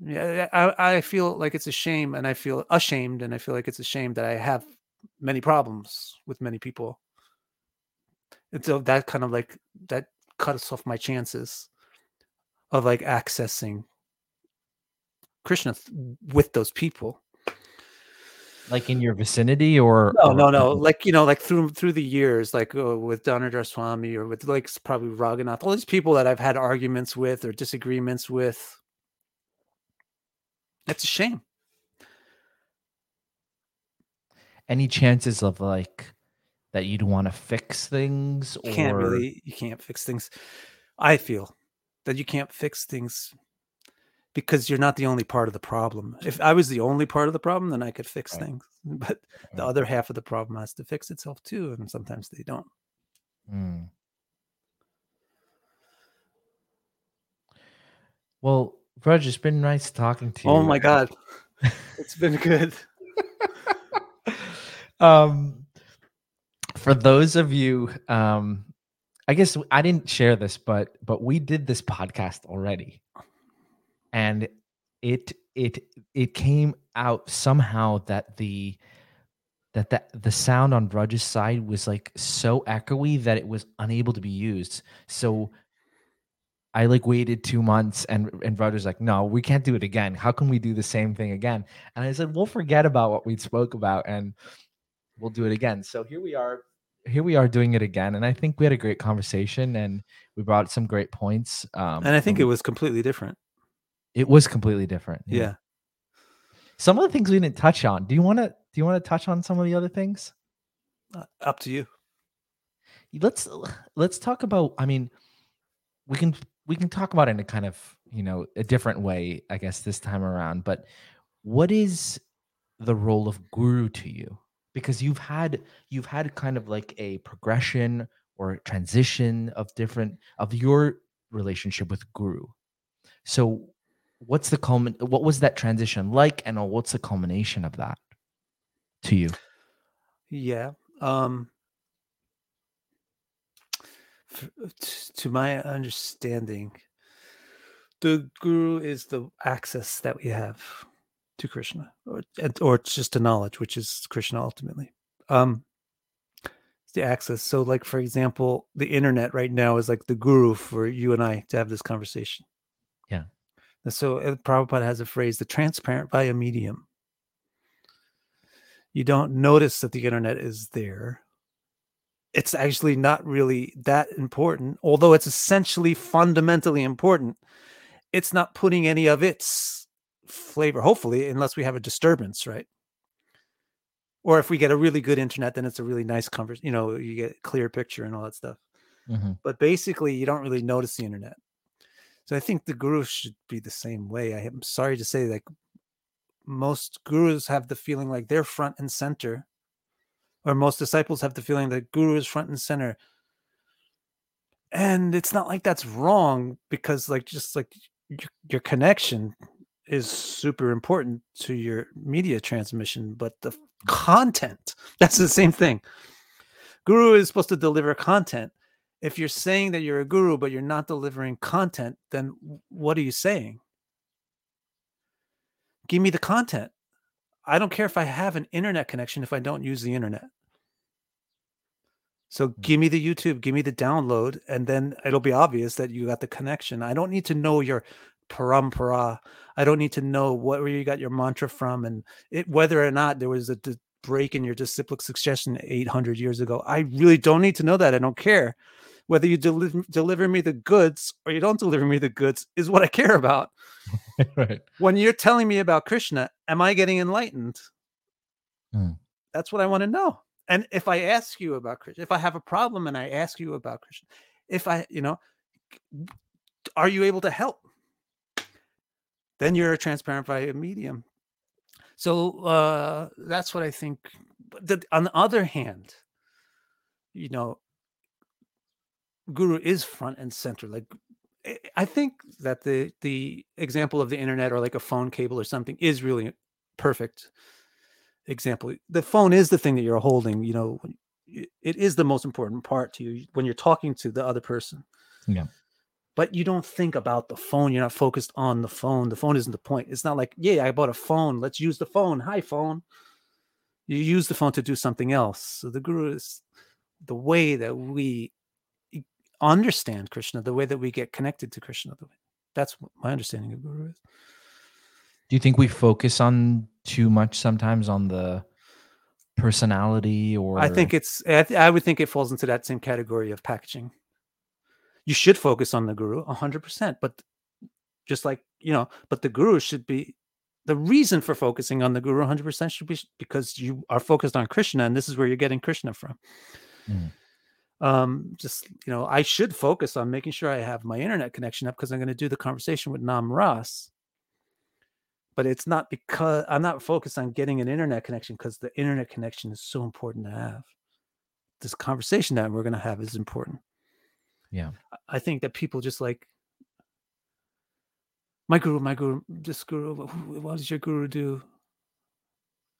yeah I, I feel like it's a shame and i feel ashamed and i feel like it's a shame that i have many problems with many people and so that kind of like that cuts off my chances of like accessing krishna with those people. Like in your vicinity or no or, no no. like you know like through through the years like uh, with Dhanurdhara Swami or with like probably Raghunath all these people that I've had arguments with or disagreements with. That's a shame. any chances of like that you'd want to fix things or You can't really you can't fix things. I feel that you can't fix things because you're not the only part of the problem. If I was the only part of the problem, then I could fix Right. things. But the other half of the problem has to fix itself too, and sometimes they don't. Hmm. well Raj, it's been nice talking to you Oh my god. It's been good. um for those of you um i guess i didn't share this but but we did this podcast already and it it it came out somehow that the that that the sound on Raj's side was like so echoey that it was unable to be used so I like waited two months and and was like, no, we can't do it again. How can we do the same thing again? And I said, we'll forget about what we spoke about and we'll do it again. So here we are. Here we are doing it again. And I think we had a great conversation and we brought some great points. Um, And I think it was completely different. it was completely different. Yeah. Some of the things we didn't touch on. Do you want to do you want to touch on some of the other things? Uh, Up to you. let's let's talk about i mean we can we can talk about it in a kind of you know a different way i guess this time around but what is the role of guru to you because you've had you've had kind of like a progression or transition of different of your relationship with guru so what's the culmin what was that transition like and uh, what's the culmination of that to you Yeah. Um to my understanding, the guru is the access that we have to Krishna, or or it's just a knowledge, which is Krishna ultimately. Um, it's the access. So, like for example, the internet right now is like the guru for you and I to have this conversation. Yeah. And so uh, Prabhupada has a phrase: "the transparent by a medium." You don't notice that the internet is there it's actually not really that important, although it's essentially fundamentally important. It's not putting any of its flavor, hopefully, unless we have a disturbance, right? Or if we get a really good internet, then it's a really nice conversation. You know, you get a clear picture and all that stuff. Mhm. But basically, you don't really notice the internet. So I think the guru should be the same way. I am sorry to say, like most gurus have the feeling like they're front and center or most disciples have the feeling that guru is front and center and it's not like that's wrong because like just like your, your connection is super important to your media transmission but the mm. content that's the same thing. Guru is supposed to deliver content. If you're saying that you're a guru but you're not delivering content then what are you saying? Give me the content. I don't care if i have an internet connection if i don't use the internet. So mm. give me the youtube give me the download and then it'll be obvious that you got the connection. I don't need to know your parampara i don't need to know what where you got your mantra from and it whether or not there was a d- break in your disciplic succession 800 years ago i really don't need to know that i don't care whether you deliver deliver me the goods or you don't deliver me the goods is what I care about. right. When you're telling me about Krishna, am I getting enlightened? Hmm. That's what I want to know. And if I ask you about Krishna, if I have a problem and I ask you about Krishna, if I, you know, are you able to help? Then you're a transparent via medium. So uh, that's what I think. But the, on the other hand, you know, guru is front and center like I- i think that the the example of the internet or like a phone cable or something is really perfect example the phone is the thing that you're holding you know it is the most important part to you when you're talking to the other person Yeah. But you don't think about the phone you're not focused on the phone the phone isn't the point. It's not like yeah i bought a phone let's use the phone hi phone. You use the phone to do something else. So the guru is the way that we understand krishna the way that we get connected to krishna the way that's what my understanding of guru is. Do you think we focus on too much sometimes on the personality or i think it's I, th- I would think it falls into that same category of packaging you should focus on the guru 100% but just like you know but the guru should be the reason for focusing on the guru 100% should be because you are focused on krishna and this is where you're getting krishna from. Mm. um just you know i should focus on making sure i have my internet connection up because i'm going to do the conversation with Namarasa. But it's not because i'm not focused on getting an internet connection because the internet connection is so important to have. This conversation that we're going to have is important Yeah. I- think that people just like my guru my guru this guru wh- wh- what does your guru do?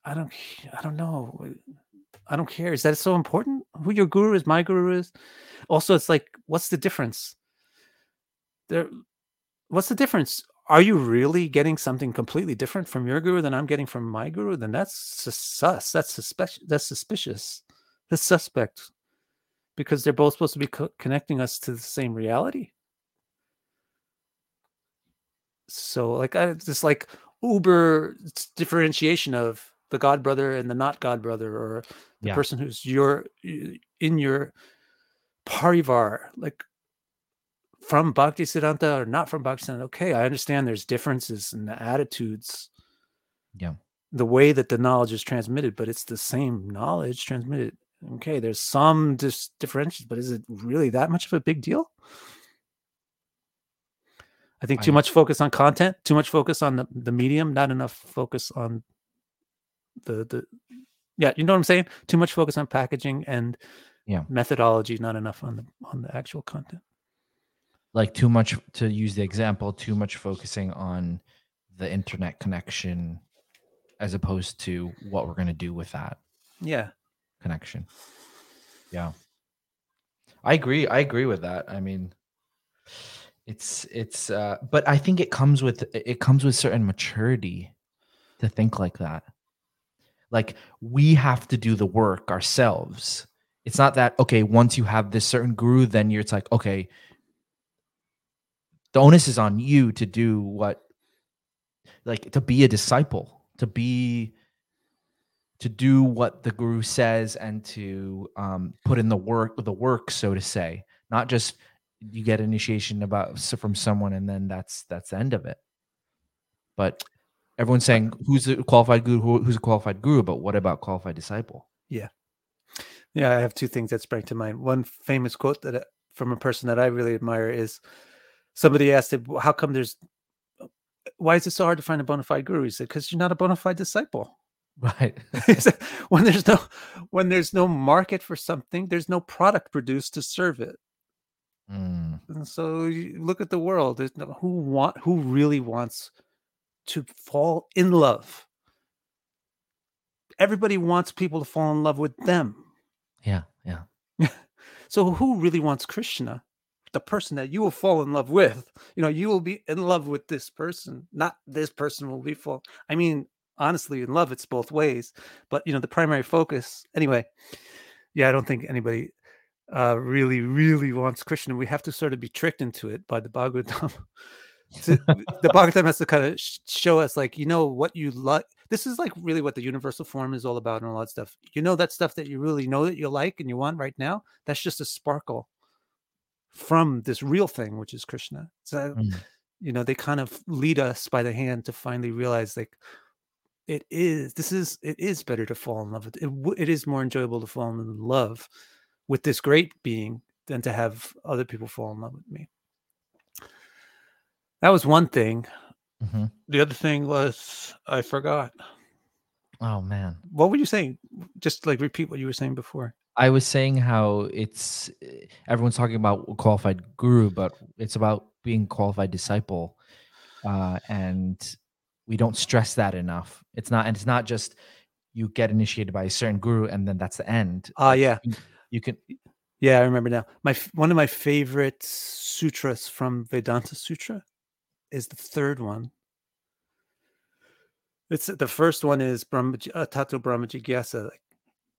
I don't I don't know. I don't care. Is that so important? Who your guru is my guru is? Also it's like what's the difference? There what's the difference? Are you really getting something completely different from your guru than i'm getting from my guru? Then that's sus sus- that's suspicious that's suspicious. That's suspect because they're both supposed to be co- connecting us to the same reality so like I just like uber differentiation of the god brother and the not god brother or the Yeah. person who's your in your parivar like from bhakti siddhanta or not from bhakti siddhanta okay i understand there's differences in the attitudes Yeah. the way that the knowledge is transmitted but it's the same knowledge transmitted okay there's some dis- differentials but is it really that much of a big deal? I think too I- much focus on content too much focus on the, the medium not enough focus on the the yeah you know what i'm saying? Too much focus on packaging and Yeah. methodology not enough on the on the actual content. Like too much to use the example too much focusing on the internet connection as opposed to what we're going to do with that. Yeah connection. Yeah. I agree i agree with that. I mean it's it's uh but i think it comes with it comes with certain maturity to think like that. Like we have to do the work ourselves. It's not that okay once you have this certain guru then you're it's like okay the onus is on you to do what like to be a disciple to be to do what the guru says and to um, put in the work the work so to say not just you get initiation about from someone and then that's that's the end of it but everyone's saying who's a qualified guru who, who's a qualified guru but what about qualified disciple Yeah, Yeah, I have two things that sprang to mind. One famous quote that uh, from a person that I really admire is somebody asked him, "How come there's why is it so hard to find a bona fide guru?" He said, "Because you're not a bona fide disciple. Right when there's no when there's no market for something, there's no product produced to serve it. Mm, And so you look at the world. There's no who want who really wants to fall in love. Everybody wants people to fall in love with them. yeah yeah So who really wants Krishna? The person that you will fall in love with. You know, you will be in love with this person, not this person will be fall. I mean, honestly, in love, it's both ways. But you know, the primary focus, anyway. Yeah, I don't think anybody uh, really, really wants Krishna. We have to sort of be tricked into it by the Bhagavatam. to, the Bhagavatam has to kind of show us, like, you know, what you like. This is like really what the universal form is all about, and all that stuff. You know, that stuff that you really know that you like and you want right now. That's just a sparkle from this real thing, which is Krishna. So, Mm. you know, they kind of lead us by the hand to finally realize, like, it is. This is. It is better to fall in love with. It, it is more enjoyable to fall in love with this great being than to have other people fall in love with me. That was one thing. Mhm. The other thing was I forgot. Oh man. What were you saying? Just like repeat what you were saying before. I was saying how it's eh, everyone's talking about qualified guru, but it's about being qualified disciple, uh, and we don't stress that enough. It's not, and it's not just you get initiated by a certain guru and then that's the end. Ah, yeah, You can, yeah. I remember now. My one of my favorite sutras from Vedanta Sutra is the third one. It's the first one is Brahma uh, Tato Brahma Jigyasa.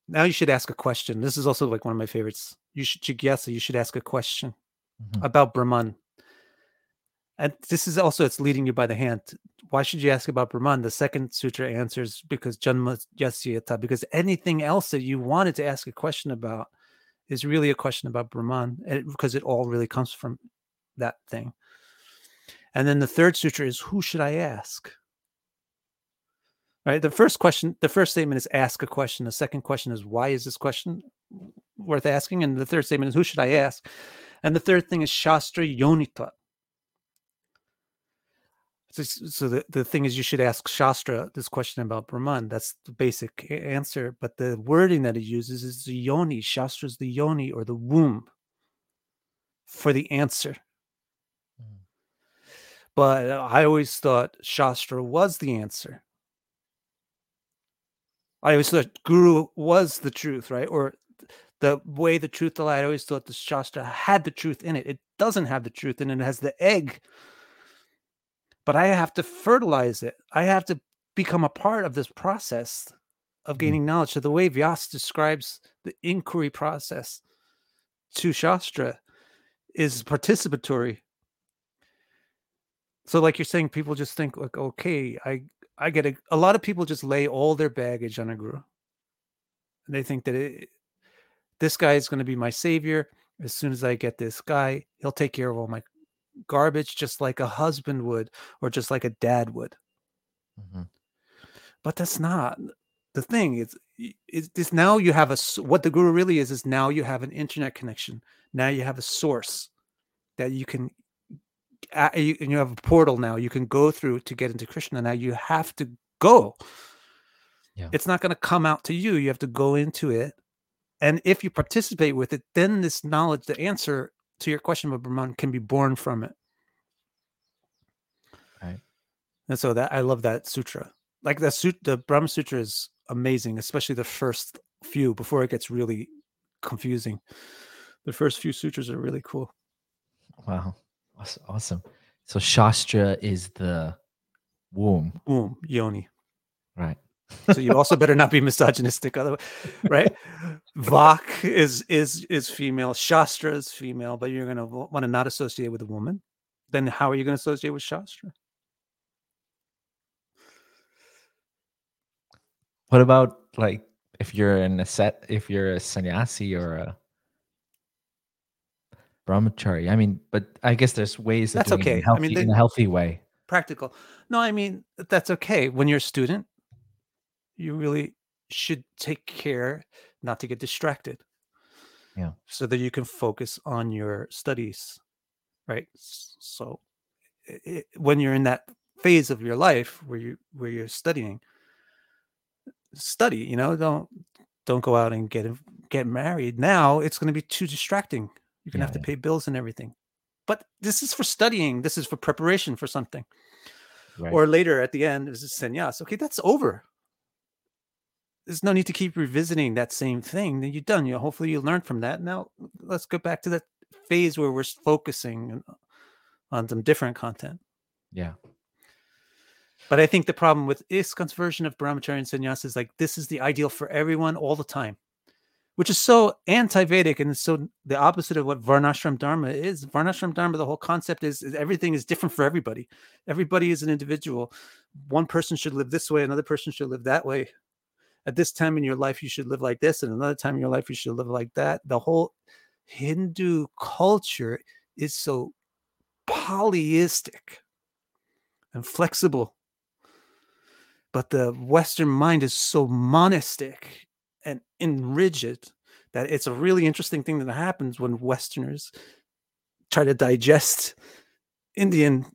Now you should ask a question. This is also like one of my favorites. You should Jigyasa. You should ask a question. Mhm. about Brahman. And this is also it's leading you by the hand. Why should you ask about Brahman? The second sutra answers because Janma Yasyata, because anything else that you wanted to ask a question about is really a question about Brahman, because it all really comes from that thing. And then the third sutra is who should I ask? Right. The first question, the first statement is ask a question. The second question is why is this question worth asking? And the third statement is who should I ask? And the third thing is Shastra Yonita. So, so the, the thing is, you should ask Shastra this question about Brahman. That's the basic answer. But the wording that he uses is the yoni. Shastra is the yoni or the womb for the answer. Mm. But I always thought Shastra was the answer. I always thought Guru was the truth, right? Or the way the truth lied. I always thought the Shastra had the truth in it. It doesn't have the truth in it. It has the egg. But I have to fertilize it. I have to become a part of this process of Mhm. gaining knowledge. So the way Vyas describes the inquiry process to Shastra is participatory. So, like you're saying, people just think like, okay, I I get a, a lot of people just lay all their baggage on a guru. And they think that it, this guy is going to be my savior. As soon as I get this guy, he'll take care of all my garbage, just like a husband would, or just like a dad would. Mhm. But that's not the thing. It's it's this now you have a what the guru really is is now you have an internet connection. Now you have a source that you can and you have a portal now you can go through to get into Krishna. Now you have to go. Yeah. It's not going to come out to you. You have to go into it. And if you participate with it, then this knowledge, the answer to your question about Brahman can be born from it. Right. And so that I love that sutra. Like the sut the Brahma Sutra is amazing, especially the first few before it gets really confusing. The first few sutras are really cool. Wow. Awesome. So Shastra is the womb, Womb, yoni. right? So you also better not be misogynistic, otherwise, right? Vak is is is female, Shastra is female, but you're gonna want to not associate with a woman. Then how are you going to associate with Shastra? What about like if you're in a set, if you're a sannyasi or a brahmachari? I mean, but I guess there's ways That's doing it in, okay. I healthy, mean, in a healthy way. Practical. No, I mean that's okay. When you're a student, you really should take care not to get distracted. Yeah. So that you can focus on your studies, right? So i- i- when you're in that phase of your life where you where you're studying, study. You know, don't don't go out and get get married. Now it's going to be too distracting. You're going to Yeah, have to yeah. pay bills and everything. But this is for studying. This is for preparation for something Right. or later at the end is sannyas. Okay, that's over. There's no need to keep revisiting that same thing. Then you're done. You hopefully you learn from that. Now let's go back to that phase where we're focusing on some different content. Yeah. But I think the problem with ISKCON's version of Brahmacharya and Sannyas is like this is the ideal for everyone all the time, which is so anti-Vedic and so the opposite of what Varnashram Dharma is. Varnashram Dharma, the whole concept is, is everything is different for everybody. Everybody is an individual. One person should live this way, another person should live that way. At this time in your life, you should live like this, and another time in your life, you should live like that. The whole Hindu culture is so polyistic and flexible but the western mind is so monistic and in rigid that it's a really interesting thing that happens when westerners try to digest indian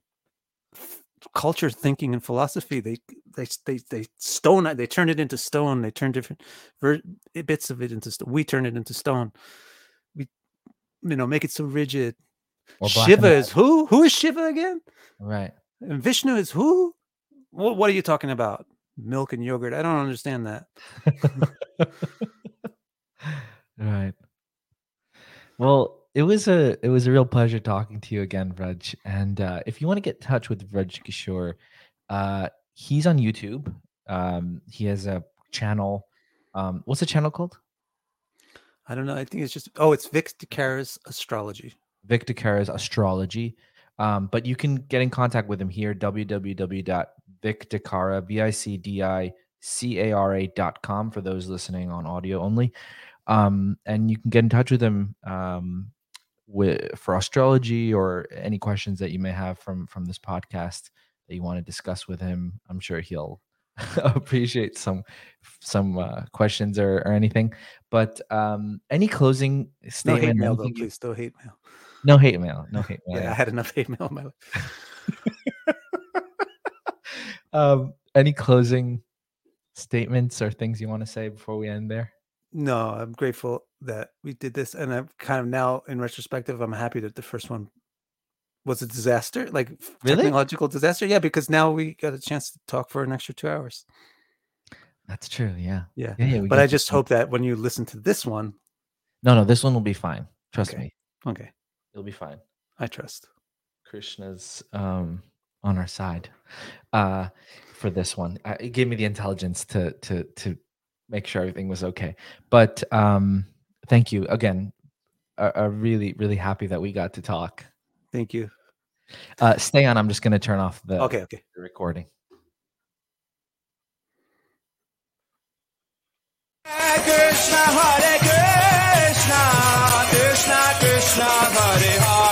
culture thinking and philosophy they they they, they stone they turn it into stone they turn different ver- bits of it into stone we turn it into stone we you know make it so rigid shiva is who who is shiva again right and vishnu is who what, what are you talking about? Milk and yogurt? I don't understand that. right. Well, it was a it was a real pleasure talking to you again, Vraj. And uh, if you want to get in touch with Vraj Kishor, uh, he's on YouTube. Um, he has a channel. Um, what's the channel called? I don't know. I think it's just oh, it's Vic Dicara's astrology. Vic Dicara's astrology. Um, but you can get in contact with him here, www.vicdicara, V-I-C-D-I-C-A-R-A dot com for those listening on audio only. Um, and you can get in touch with him um, with, for astrology or any questions that you may have from from this podcast that you want to discuss with him. I'm sure he'll appreciate some some uh, questions or, or anything. But um, any closing statement? No hate mail, though, please. No hate mail. No hate mail. No hate mail. yeah, I had enough hate mail in my life. um, any closing statements or things you want to say before we end there? No, I'm grateful that we did this, and I'm kind of now, in retrospective, I'm happy that the first one was a disaster, like really? technological disaster. Yeah, because now we got a chance to talk for an extra two hours. That's true. Yeah. Yeah. yeah, yeah but I just hope that when you listen to this one, no, no, this one will be fine. Trust okay. me. Okay. It'll be fine. I trust. Krishna's um, on our side uh, for this one. I, it gave me the intelligence to to to make sure everything was okay. But um, thank you again. I'm really really happy that we got to talk. Thank you. Uh, stay on. I'm just going to turn off the okay okay the recording. Krishna Hare Krishna Krishna Krishna Hare Hare